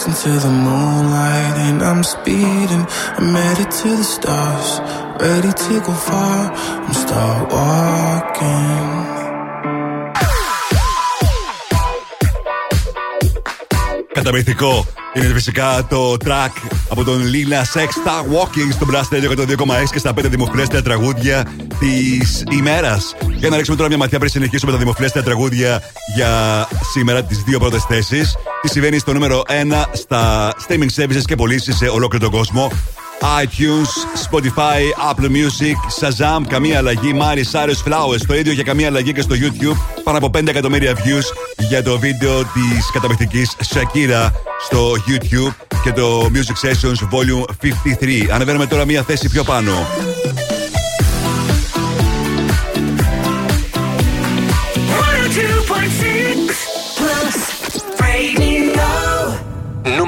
S9: Racing to the moonlight and I'm speeding. I'm headed to the stars, ready to go far and start walking.
S2: Καταπληκτικό. Είναι φυσικά το track από τον Λίλα Σεξ Star Walking στο Blast Radio 102,6 και στα 5 δημοφιλέστερα τραγούδια της ημέρας. Για να ρίξουμε τώρα μια ματιά πριν συνεχίσουμε τα δημοφιλέστερα τραγούδια για σήμερα, τις δύο πρώτες θέσεις. Τι συμβαίνει στο νούμερο 1 στα streaming services και πωλήσεις σε ολόκληρο τον κόσμο. iTunes, Spotify, Apple Music, Shazam, καμία αλλαγή. Miley Cyrus Flowers, το ίδιο για καμία αλλαγή και στο YouTube. Πάνω από 5 εκατομμύρια views για το βίντεο της καταπληκτικής Shakira στο YouTube και το Music Sessions Volume 53. Ανεβαίνουμε τώρα μία θέση πιο πάνω.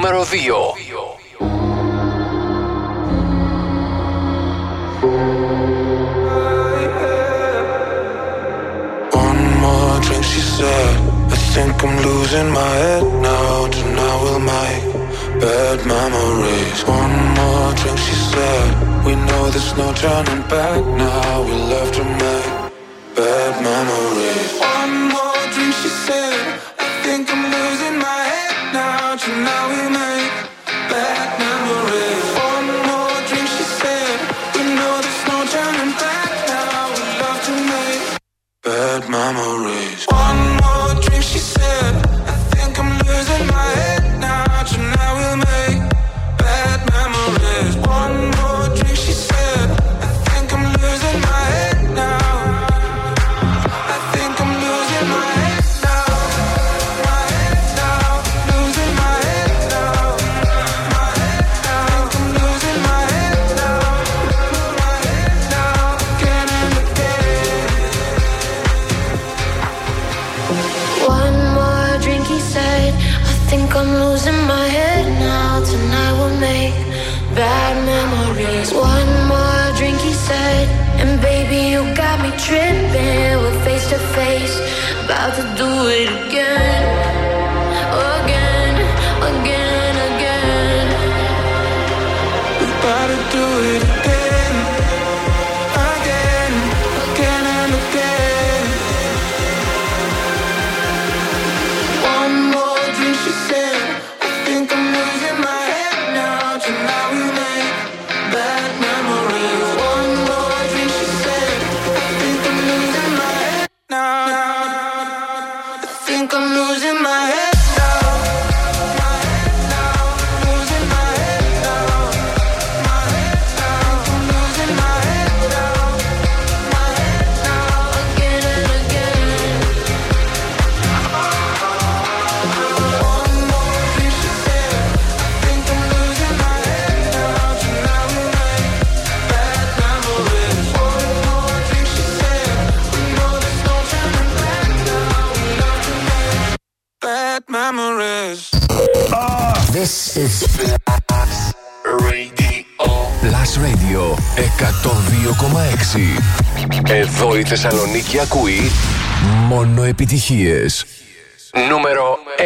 S1: Νούμερο 2.
S9: One more drink, she said. I think I'm losing my head now. Tonight we'll make bad memories. One more drink, she said. We know there's no turning back now. We love to make bad memories. One more drink, she said. I think I'm losing memories. One more drink, she said. I'm losing my head now. Tonight will make bad memories. One more drink,
S3: he said. And baby, you got me tripping. We're face to face, about to do it again. Again, again, again.
S12: We're about to do it again.
S16: Εδώ η Θεσσαλονίκη ακούει μόνο επιτυχίες. Νούμερο 1.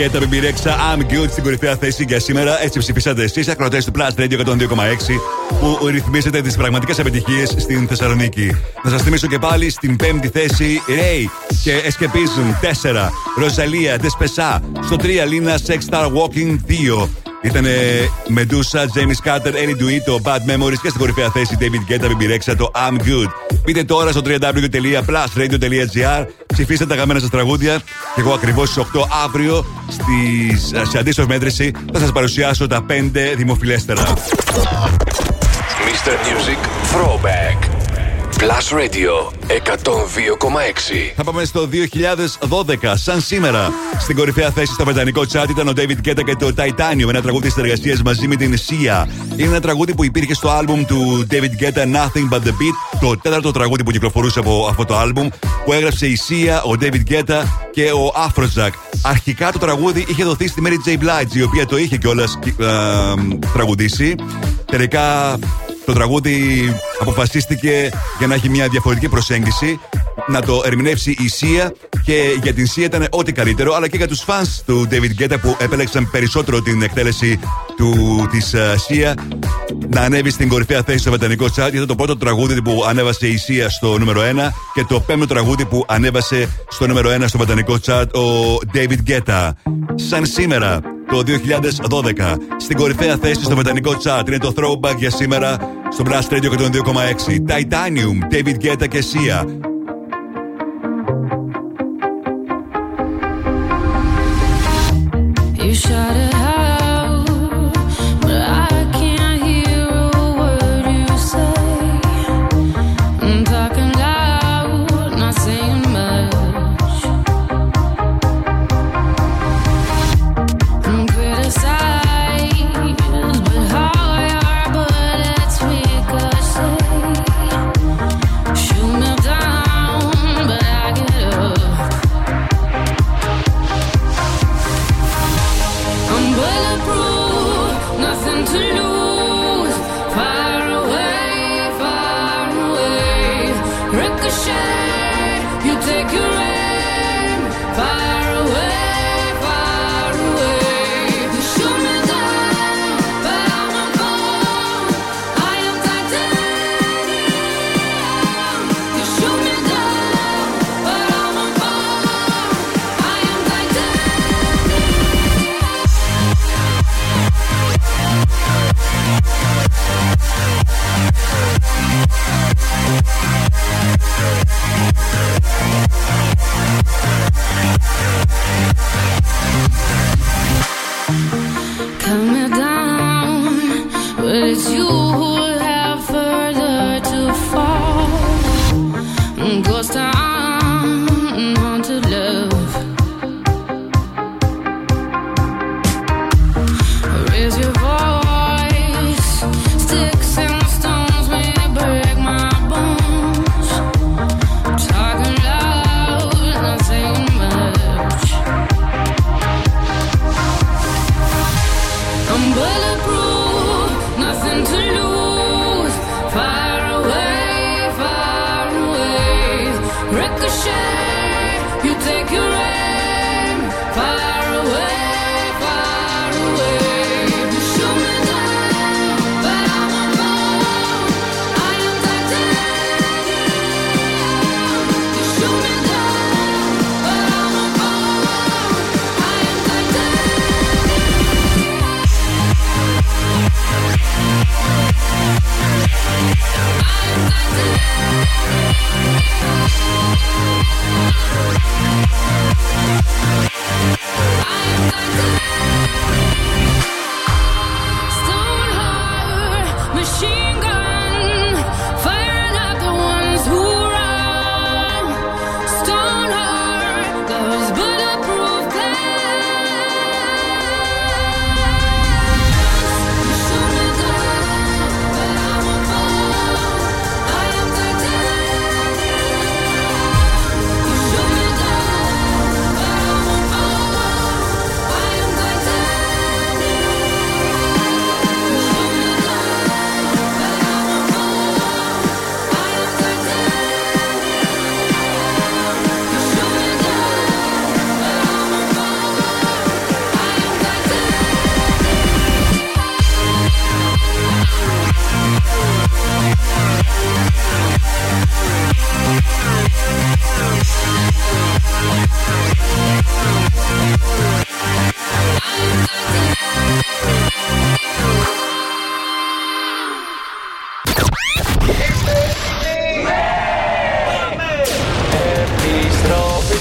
S3: και τα μπιμπιρέξα I'm Good
S2: στην κορυφαία θέση για σήμερα. Έτσι ψηφίσατε εσείς, ακροτέ του Plus Radio 102,6 που ρυθμίζετε τις πραγματικές επιτυχίες στην Θεσσαλονίκη. Να σας θυμίσω και πάλι στην πέμπτη θέση Ray και Escapism 4, Ροζαλία Δεσπεσά, στο 3 Λίνα Sex Star Walking 2. Ήταν Μεντούσα, James Carter, Ellie Bad Memories και στην κορυφαία θέση David Guetta, Bibirexa, το I'm Good. Μπείτε τώρα στο www.plusradio.gr, ψηφίστε τα γαμμένα σας τραγούδια και εγώ ακριβώς στις 8 αύριο ε, σε αντίστοιχη μέτρηση θα σας παρουσιάσω τα 5 δημοφιλέστερα.
S16: Mr. Music Throwback.
S1: Plus Radio 102,6.
S3: Θα πάμε στο 2012, σαν σήμερα. Στην κορυφαία θέση στο βρετανικό chat ήταν ο David Guetta και το Titanium, ένα τραγούδι συνεργασίας μαζί με την Sia. Είναι ένα τραγούδι που υπήρχε στο άλμπουμ του David Guetta Nothing But The Beat, το τέταρτο τραγούδι που κυκλοφορούσε από αυτό το άλμπουμ, που έγραψε η Sia, ο David Guetta και ο Afrojack. Αρχικά το τραγούδι είχε δοθεί στη Mary J. Blige, η οποία το είχε κιόλας ε, τραγουδήσει. Τελικά το τραγούδι αποφασίστηκε για να έχει μια διαφορετική προσέγγιση, να το ερμηνεύσει η Σία και για την Σία ήταν ό,τι καλύτερο, αλλά και για τους φανς του David Guetta που επέλεξαν περισσότερο την εκτέλεση του, της uh, Σία να ανέβει στην κορυφαία θέση στο βρετανικό chat. Ήταν το πρώτο τραγούδι που ανέβασε η Σία στο νούμερο 1 και το πέμπτο τραγούδι που ανέβασε στο νούμερο 1 στο βρετανικό chat ο David Guetta. Σαν σήμερα, το 2012. Στην κορυφαία θέση στο βρετανικό chat είναι το throwback για σήμερα στο Blast Radio 102,6. Titanium, David Guetta και Sia.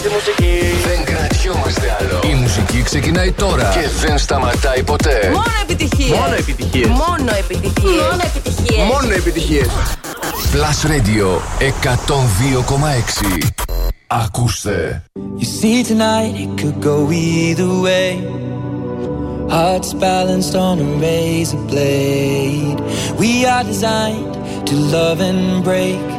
S15: Στη μουσική.
S1: Δεν κρατιόμαστε άλλο. Η μουσική ξεκινάει τώρα και δεν σταματάει ποτέ.
S7: Μόνο επιτυχίες.
S15: Μόνο επιτυχίες.
S7: Μόνο επιτυχίες.
S15: Μόνο επιτυχίες.
S7: Μόνο επιτυχίες.
S1: Plus Radio 102,6 Ακούστε
S20: You see tonight it could go either way Hearts balanced on a razor blade We are designed to love and break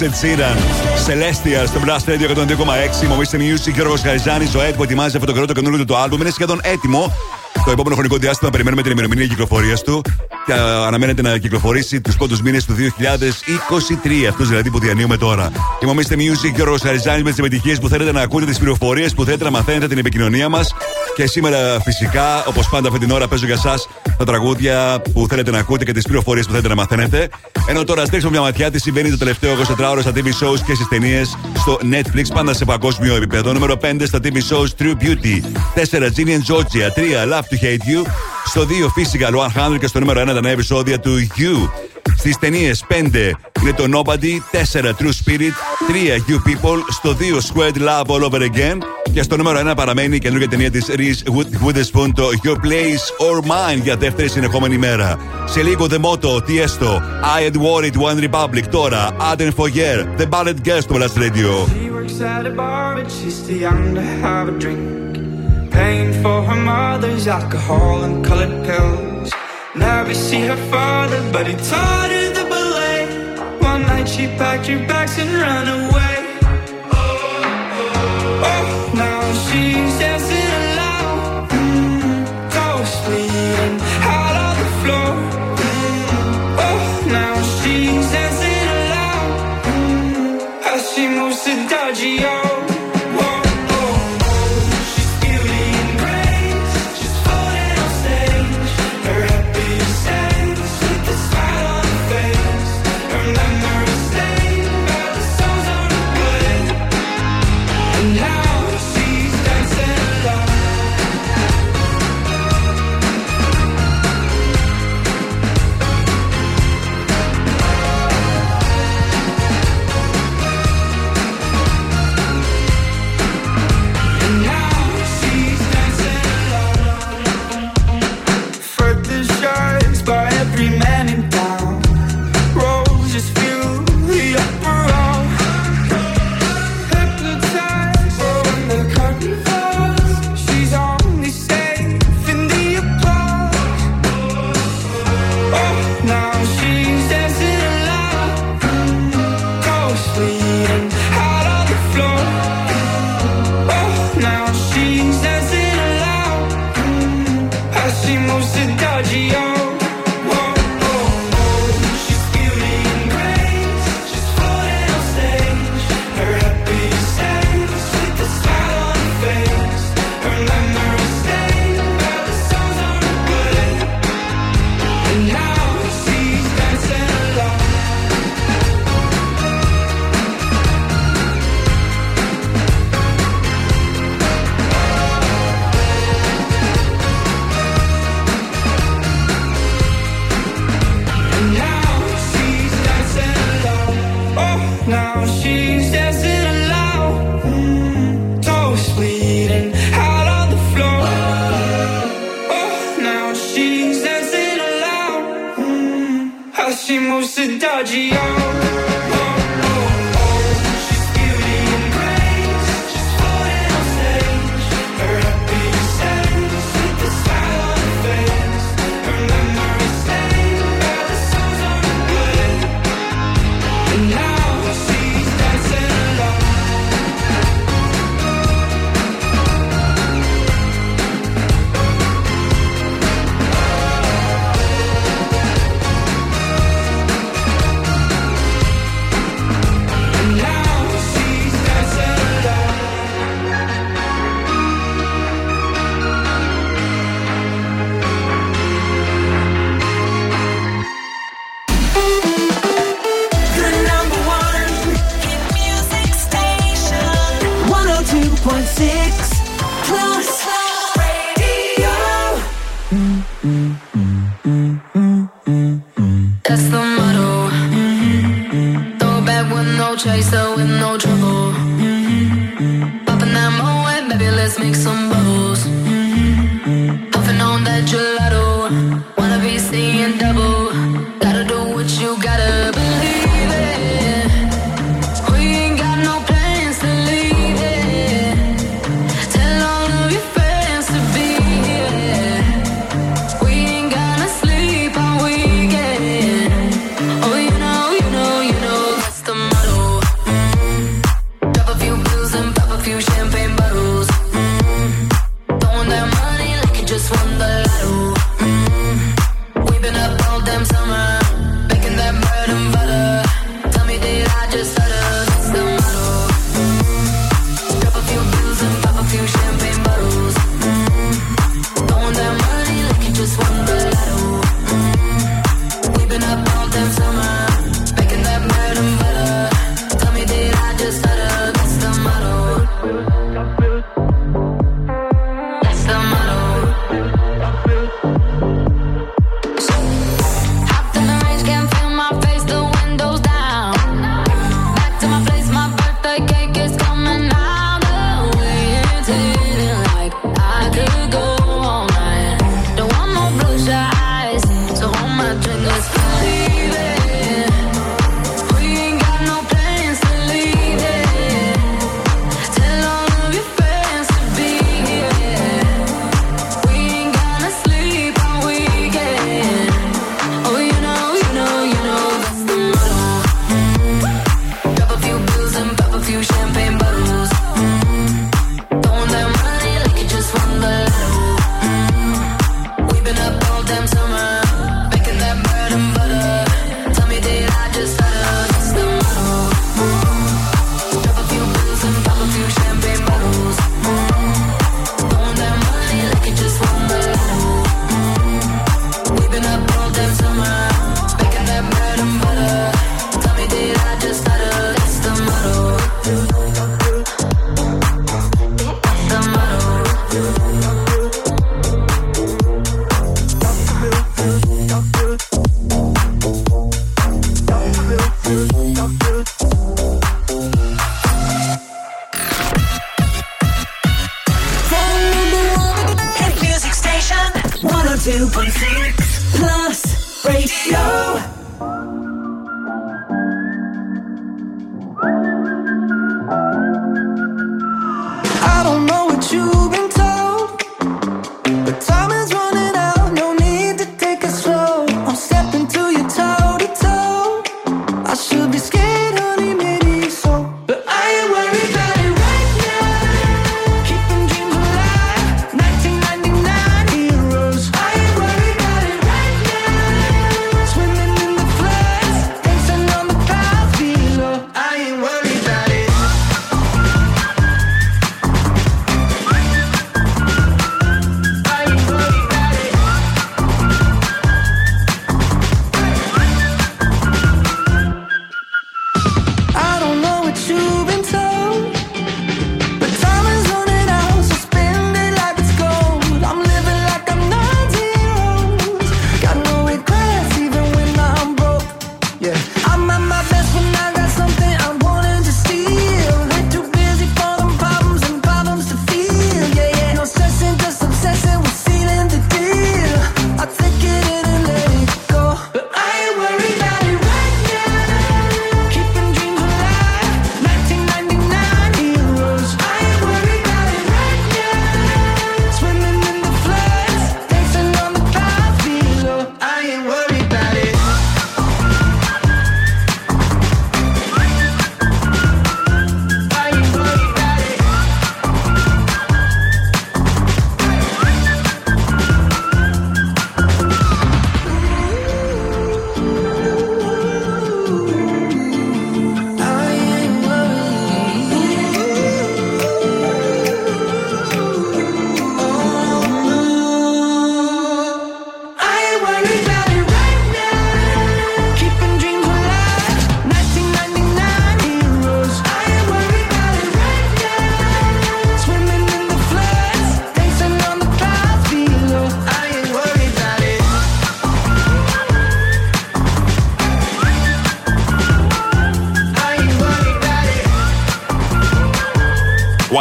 S2: Αγαπημένο Ed Sheeran, Celestial στο Blast Radio 102,6. Μομίστε Music, Γιώργος Γαριζάνη, Ζωέτ που ετοιμάζει αυτό το καιρό το καινούριο του άλμπουμ. Είναι σχεδόν έτοιμο. Το επόμενο χρονικό διάστημα περιμένουμε την ημερομηνία κυκλοφορίας του και α, αναμένεται να κυκλοφορήσει τους πρώτους μήνες του 2023. Αυτός δηλαδή που διανύουμε τώρα. Είμαστε Music, Γιώργος Γαριζάνη με τις επιτυχίες που θέλετε να ακούτε, τις πληροφορίες που θέλετε να μαθαίνετε την επικοινωνία μας. Και σήμερα φυσικά, όπως πάντα αυτή την ώρα, παίζω για εσά τα τραγούδια που θέλετε να ακούτε και τις πληροφορίες που θέλετε να μαθαίνετε. Ενώ τώρα στρίξουμε μια ματιά τι συμβαίνει το τελευταίο 24ωρο στα TV shows και στις ταινίες στο Netflix, πάντα σε παγκόσμιο επίπεδο. Νούμερο 5 στα TV shows True Beauty. 4 Gillian Georgia. 3 Love to Hate You. Στο 2 Physical 100 και στο νούμερο 1 τα νέα επεισόδια του You. Στι ταινίε 5 είναι το Nobody, 4 True Spirit, 3 You People, στο 2 Squared Love All Over Again και στο νούμερο 1 παραμένει η καινούργια ταινία τη Reese Witherspoon, το Your Place or Mine για δεύτερη συνεχόμενη μέρα. Σε λίγο The Motto, τι έστω, I Had Worried One Republic τώρα, Aden Foyer, The Ballet Girls στο Blast Radio.
S9: She works at a bar, but she's too young to have a drink. Paying for her mother's alcohol and colored pills. Never see her father, but he taught her the ballet. One night she packed her bags and ran away.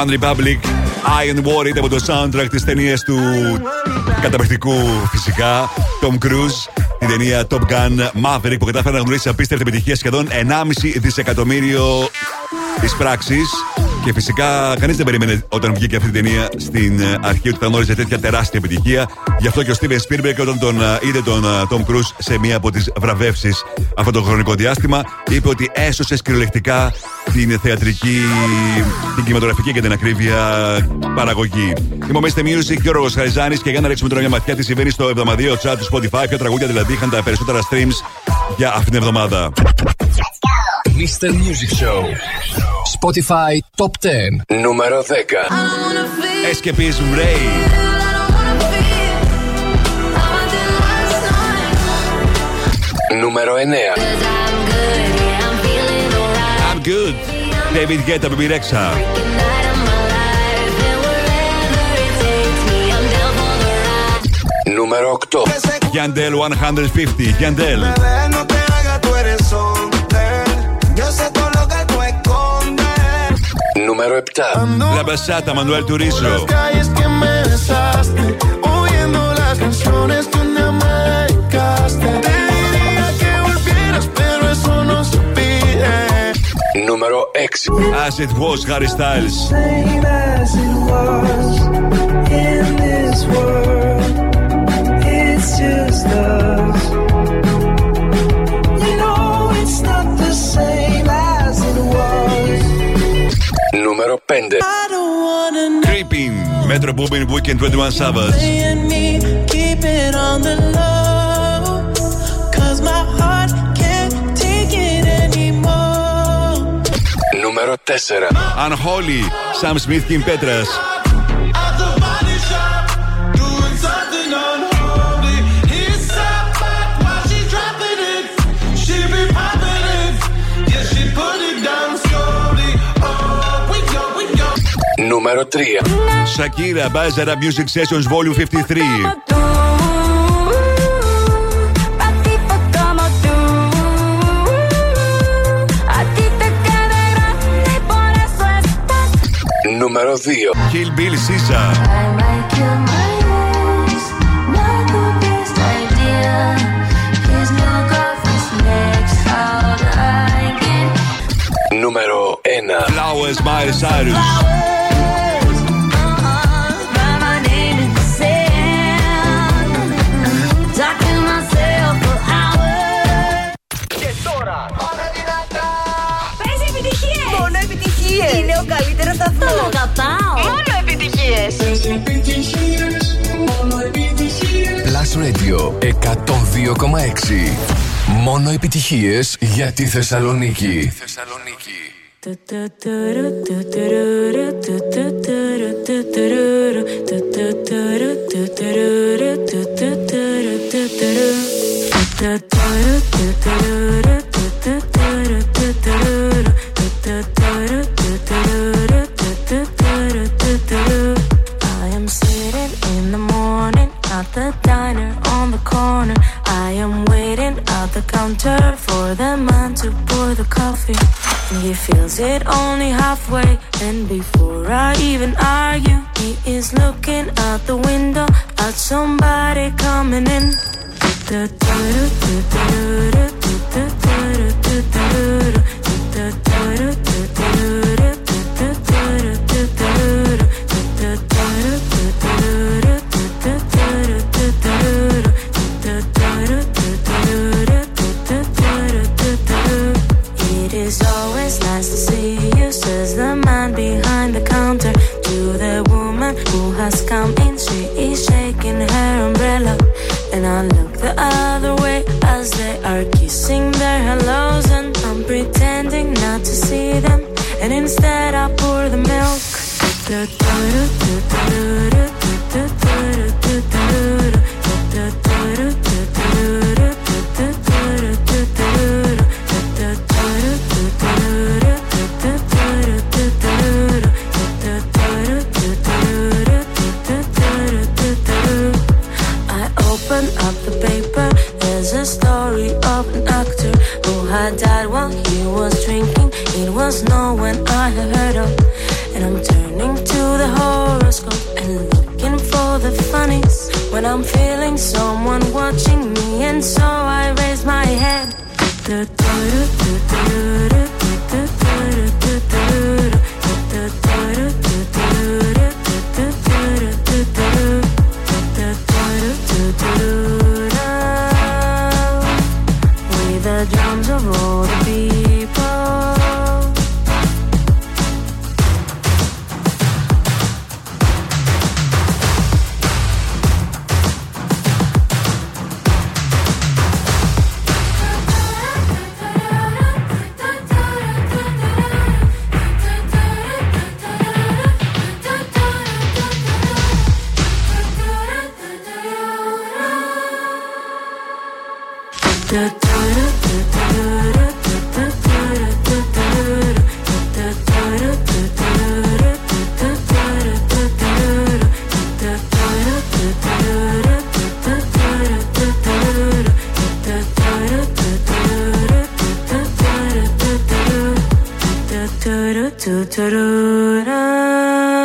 S20: One
S2: Republic, Iron War ήταν από το soundtrack της ταινίας του καταπληκτικού φυσικά Tom Cruise. Την ταινία Top Gun Maverick που κατάφερε να γνωρίσει απίστευτη επιτυχία σχεδόν 1,5 δισεκατομμύριο εισπράξει. Και φυσικά κανείς δεν περίμενε όταν βγήκε αυτή την ταινία στην ε, αρχή ότι θα γνώριζε τέτοια τεράστια επιτυχία. Γι' αυτό και ο Steven Spielberg, όταν τον ε, είδε τον ε, Tom Cruise σε μία από τις βραβεύσεις αυτό το χρονικό διάστημα, είπε ότι έσωσε κυριολεκτικά την θεατρική, την κινηματογραφική και την ακρίβεια παραγωγή. Είμαι ο Mr. Music και ο Ρογο Χαριζάνης και για να ρίξουμε τώρα μια ματιά τι συμβαίνει στο εβδομαδιαίο chat του Spotify. Ποια τραγούδια δηλαδή είχαν τα περισσότερα streams για αυτήν την εβδομάδα.
S1: Mr. Music Show. Spotify Top 10. Νούμερο 10.
S2: Escapism Ray.
S1: Νούμερο 9.
S2: Good. David Guetta, Baby Rexha.
S1: Número 8.
S2: Yandel 150. Yandel.
S1: Número 7.
S2: La Manuel Turizo.
S1: Νούμερο 6.
S2: As it was, Harry Styles.
S9: Same as it was in this world, it's just us. You know it's not the same as it was.
S1: Νούμερο 5.
S9: I don't wanna know
S2: Creeping. Metro Boomin Weekend 21 Savage.
S1: 4.
S9: Ανχώλη, Σάμ Σμίθ Κιν
S1: Πέτρα. 3.
S2: Σαν Κίρα Μπάζαρα Μπίζι Κσέσιον Βόλιο 53.
S1: Νούμερο 2.
S2: Kill Bill Sisa.
S1: Νούμερο 1.
S2: Flowers, Miley Cyrus.
S21: Παίζει Είναι ο καλύτερος σταθμός! Τον αγαπάω! Μόνο επιτυχίες!
S1: Plus Radio 102,6. Μόνο επιτυχίες για τη Θεσσαλονίκη.
S3: I he fills it only halfway. And before I even argue, he is looking out the window at somebody coming in.
S22: do
S3: do do do do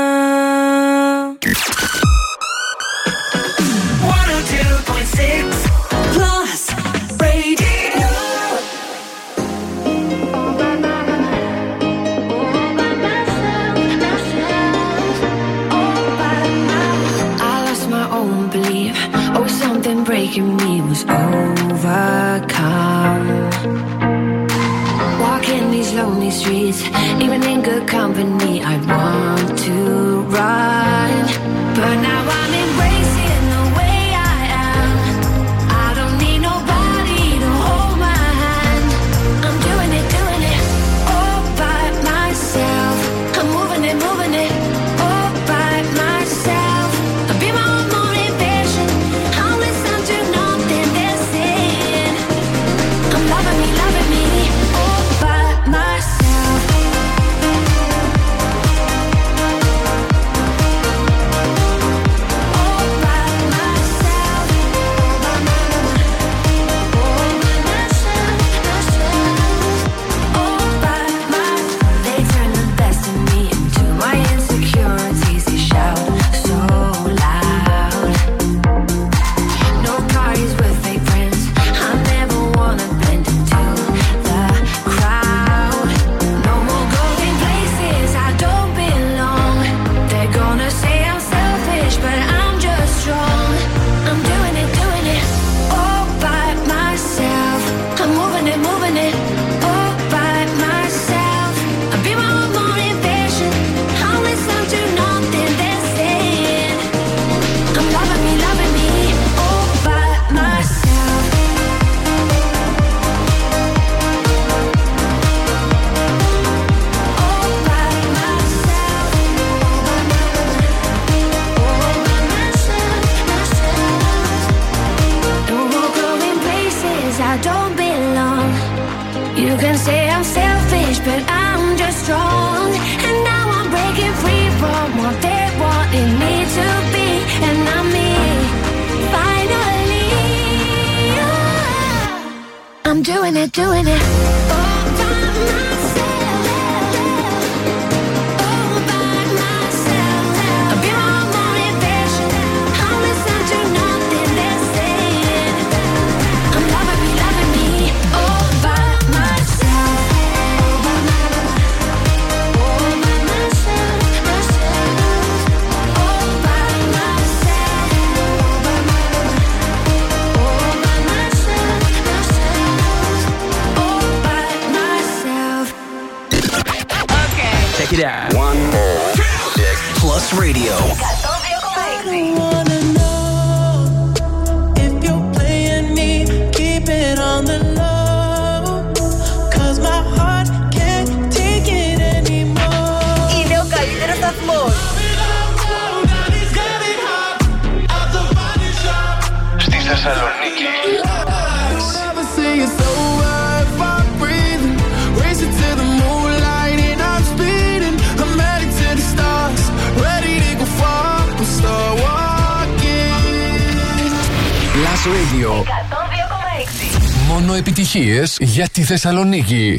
S3: για τη Θεσσαλονίκη.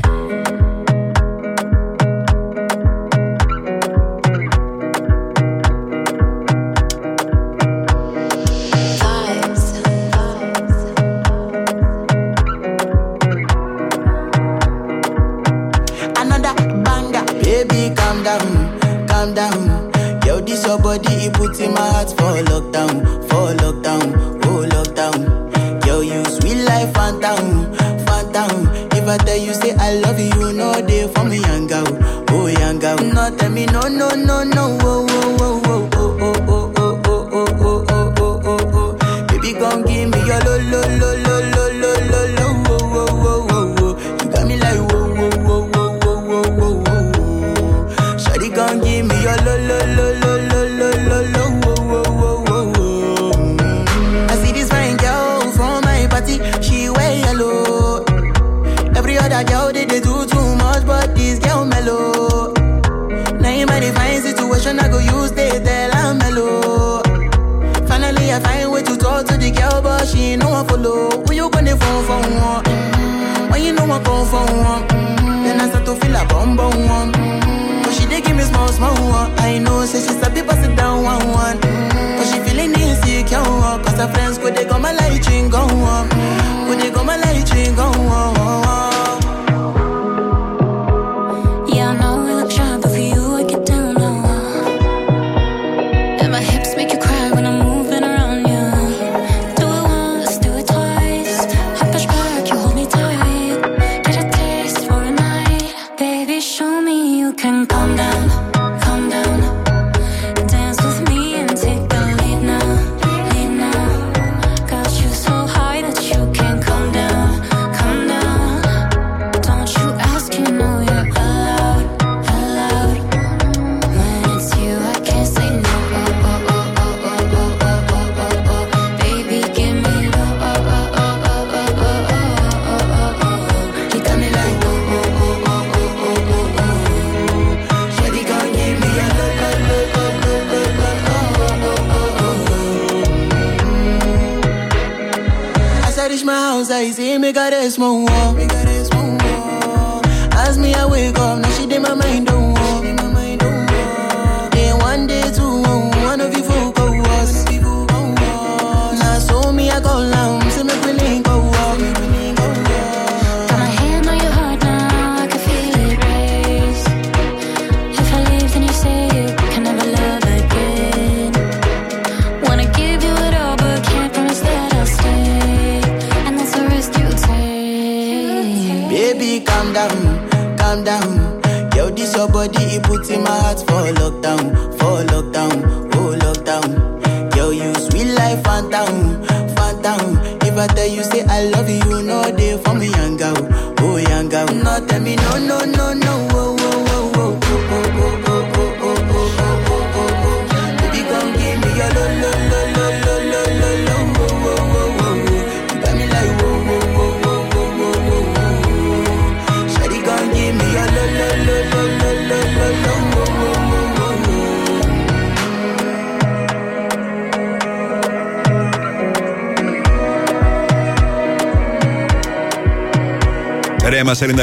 S23: But she ain't no one follow. Who you gonna phone for one? Mm, When you know I come for one, mm, then I start to feel a bum bum one. Mm, But she dey give me small small one. I know, say she's a bit pass it down one one. Mm, But she feeling insecure, cause her friends go they go my light ring go on, they go my light ring go.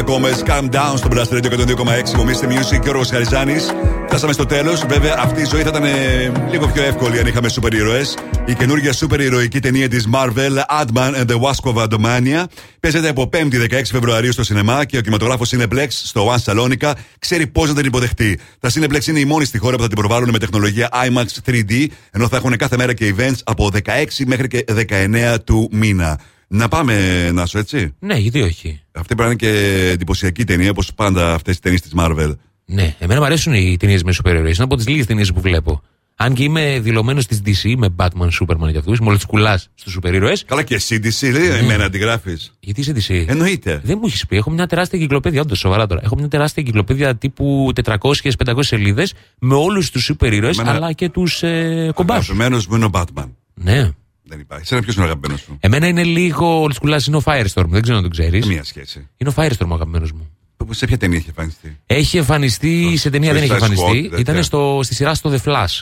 S2: Ρέμα 90 κόμμε, calm down στο Blast Radio 102,6. Κομίστε Music και ο Ρος Χαριζάνης. Φτάσαμε στο τέλος. Βέβαια, αυτή η ζωή θα ήταν ε, λίγο πιο εύκολη αν είχαμε σούπερ ήρωες. Η καινούργια σούπερ ηρωική ταινία της Marvel, Ant-Man and the Wasp of Adomania, παίζεται από 5η 16 Φεβρουαρίου στο σινεμά και ο κινηματογράφος Cineplex στο One Salonica ξέρει πώς να την υποδεχτεί. Τα Cineplex είναι η μόνη στη χώρα που θα την προβάλλουν με τεχνολογία IMAX 3D, ενώ θα έχουν κάθε μέρα και events από 16 μέχρι και 19 του μήνα. Να πάμε, Νάσο, έτσι;
S24: Ναι, γιατί όχι.
S2: Αυτή πρέπει να είναι και εντυπωσιακή ταινία, όπως πάντα αυτές οι ταινίες της Marvel.
S24: Ναι, εμένα μου αρέσουν οι ταινίες με σούπερ ήρωε. Είναι από τις λίγες ταινίες που βλέπω. Αν και είμαι δηλωμένος της DC με Batman, Superman και αυτούς, μόλις κουλάς στους σούπερ ήρωε.
S2: Καλά και εσύ DC, λέει, εμένα αντιγράφεις.
S24: Γιατί είσαι DC;
S2: Εννοείται.
S24: Δεν μου έχεις πει. Έχω μια τεράστια εγκυκλοπαίδεια, όντως σοβαρά τώρα. Έχω μια τεράστια εγκυκλοπαίδεια τύπου 400-500 σελίδες με όλους τους σούπερ ήρωε
S2: Εμένα-
S24: αλλά και τους ε, κομπάς.
S2: Αγαπημένος μου είναι ο Batman.
S24: Ναι.
S2: Δεν υπάρχει. Σένα ποιος είναι ο αγαπημένος σου;
S24: Εμένα είναι λίγο ο Κουλά είναι ο Firestorm. Δεν ξέρω αν τον ξέρεις.
S2: Μία σχέση.
S24: Είναι ο Firestorm ο αγαπημένος μου.
S2: Σε ποια ταινία έχει εμφανιστεί;
S24: Έχει εμφανιστεί σε ταινία, δεν έχει
S2: Suicide Squad,
S24: εμφανιστεί.
S2: τέτοια.
S24: Ήταν στο, στη σειρά στο The Flash.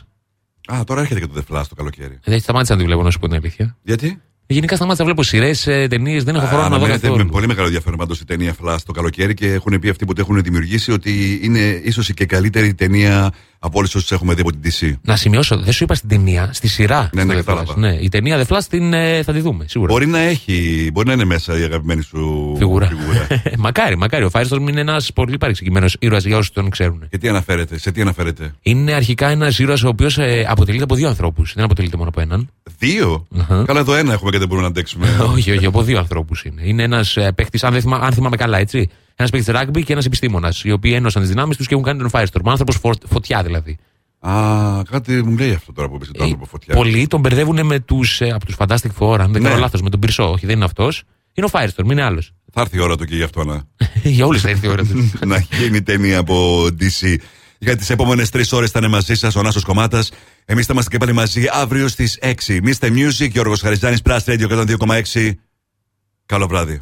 S2: Α, τώρα έρχεται και το The Flash το καλοκαίρι.
S24: Δεν σταμάτησα να τη βλέπω, να σου πω την αλήθεια.
S2: Γιατί;
S24: Γενικά σταμάτησα να βλέπω σειρές, ταινίες, δεν έχω χρόνο να δω
S2: Αναμένεται με
S24: καθόλου.
S2: πολύ μεγάλο ενδιαφέρον πάντως η ταινία Flash το καλοκαίρι και έχουν πει αυτοί που το έχουν δημιουργήσει ότι είναι ίσως και καλύτερη ταινία από όλες όσες έχουμε δει από την DC.
S24: Να σημειώσω, δεν σου είπα στην ταινία, στη σειρά.
S2: Ναι, ναι,
S24: στο The
S2: κατάλαβα.
S24: Flash. ναι, η ταινία The Flash την, ε, θα τη δούμε, σίγουρα.
S2: Μπορεί να έχει, μπορεί να είναι μέσα η αγαπημένη σου
S24: Φιγούρα. μακάρι, μακάρι. Ο Firestorm είναι ένας πολύ παρεξηγημένος ήρωας για όσους τον ξέρουν.
S2: Και τι αναφέρεται, σε τι αναφέρεται;
S24: Είναι αρχικά ένας ήρωας ο οποίος αποτελείται από δύο ανθρώπους. Δεν αποτελείται μόνο από έναν.
S2: Δύο; Καλά, εδώ ένα έχουμε και δεν μπορούμε να αντέξουμε.
S24: όχι, όχι, από δύο ανθρώπους είναι. Είναι ένας παίχτης, αν, δεν θυμά- αν θυμάμαι καλά, έτσι. Ένας παίχτης rugby και ένας επιστήμονας. Οι οποίοι ένωσαν τις δυνάμεις τους και έχουν κάνει τον Firestorm. Άνθρωπος φωτιά δηλαδή.
S2: Α, κάτι μου λέει αυτό τώρα που είπες τον άνθρωπο φωτιά.
S24: Πολλοί τον μπερδεύουν με τους από τους Fantastic Four, αν δεν
S2: Ναι.
S24: κάνω λάθος, με τον Πυρσό. Όχι, δεν είναι αυτός. Είναι ο Firestorm, είναι άλλος.
S2: Θα έρθει η ώρα του και γι' αυτό να.
S24: Για όλους θα έρθει η ώρα του.
S2: να γίνει ταινία από DC. Για τις επόμενες τρεις ώρες θα είναι μαζί σας ο Νάσος Κομμάτα. Εμείς θα είμαστε και πάλι μαζί αύριο στις 6. Mr. Music, Γιώργος Χαριζάνης, Plus Radio 102,6. Καλό βράδυ.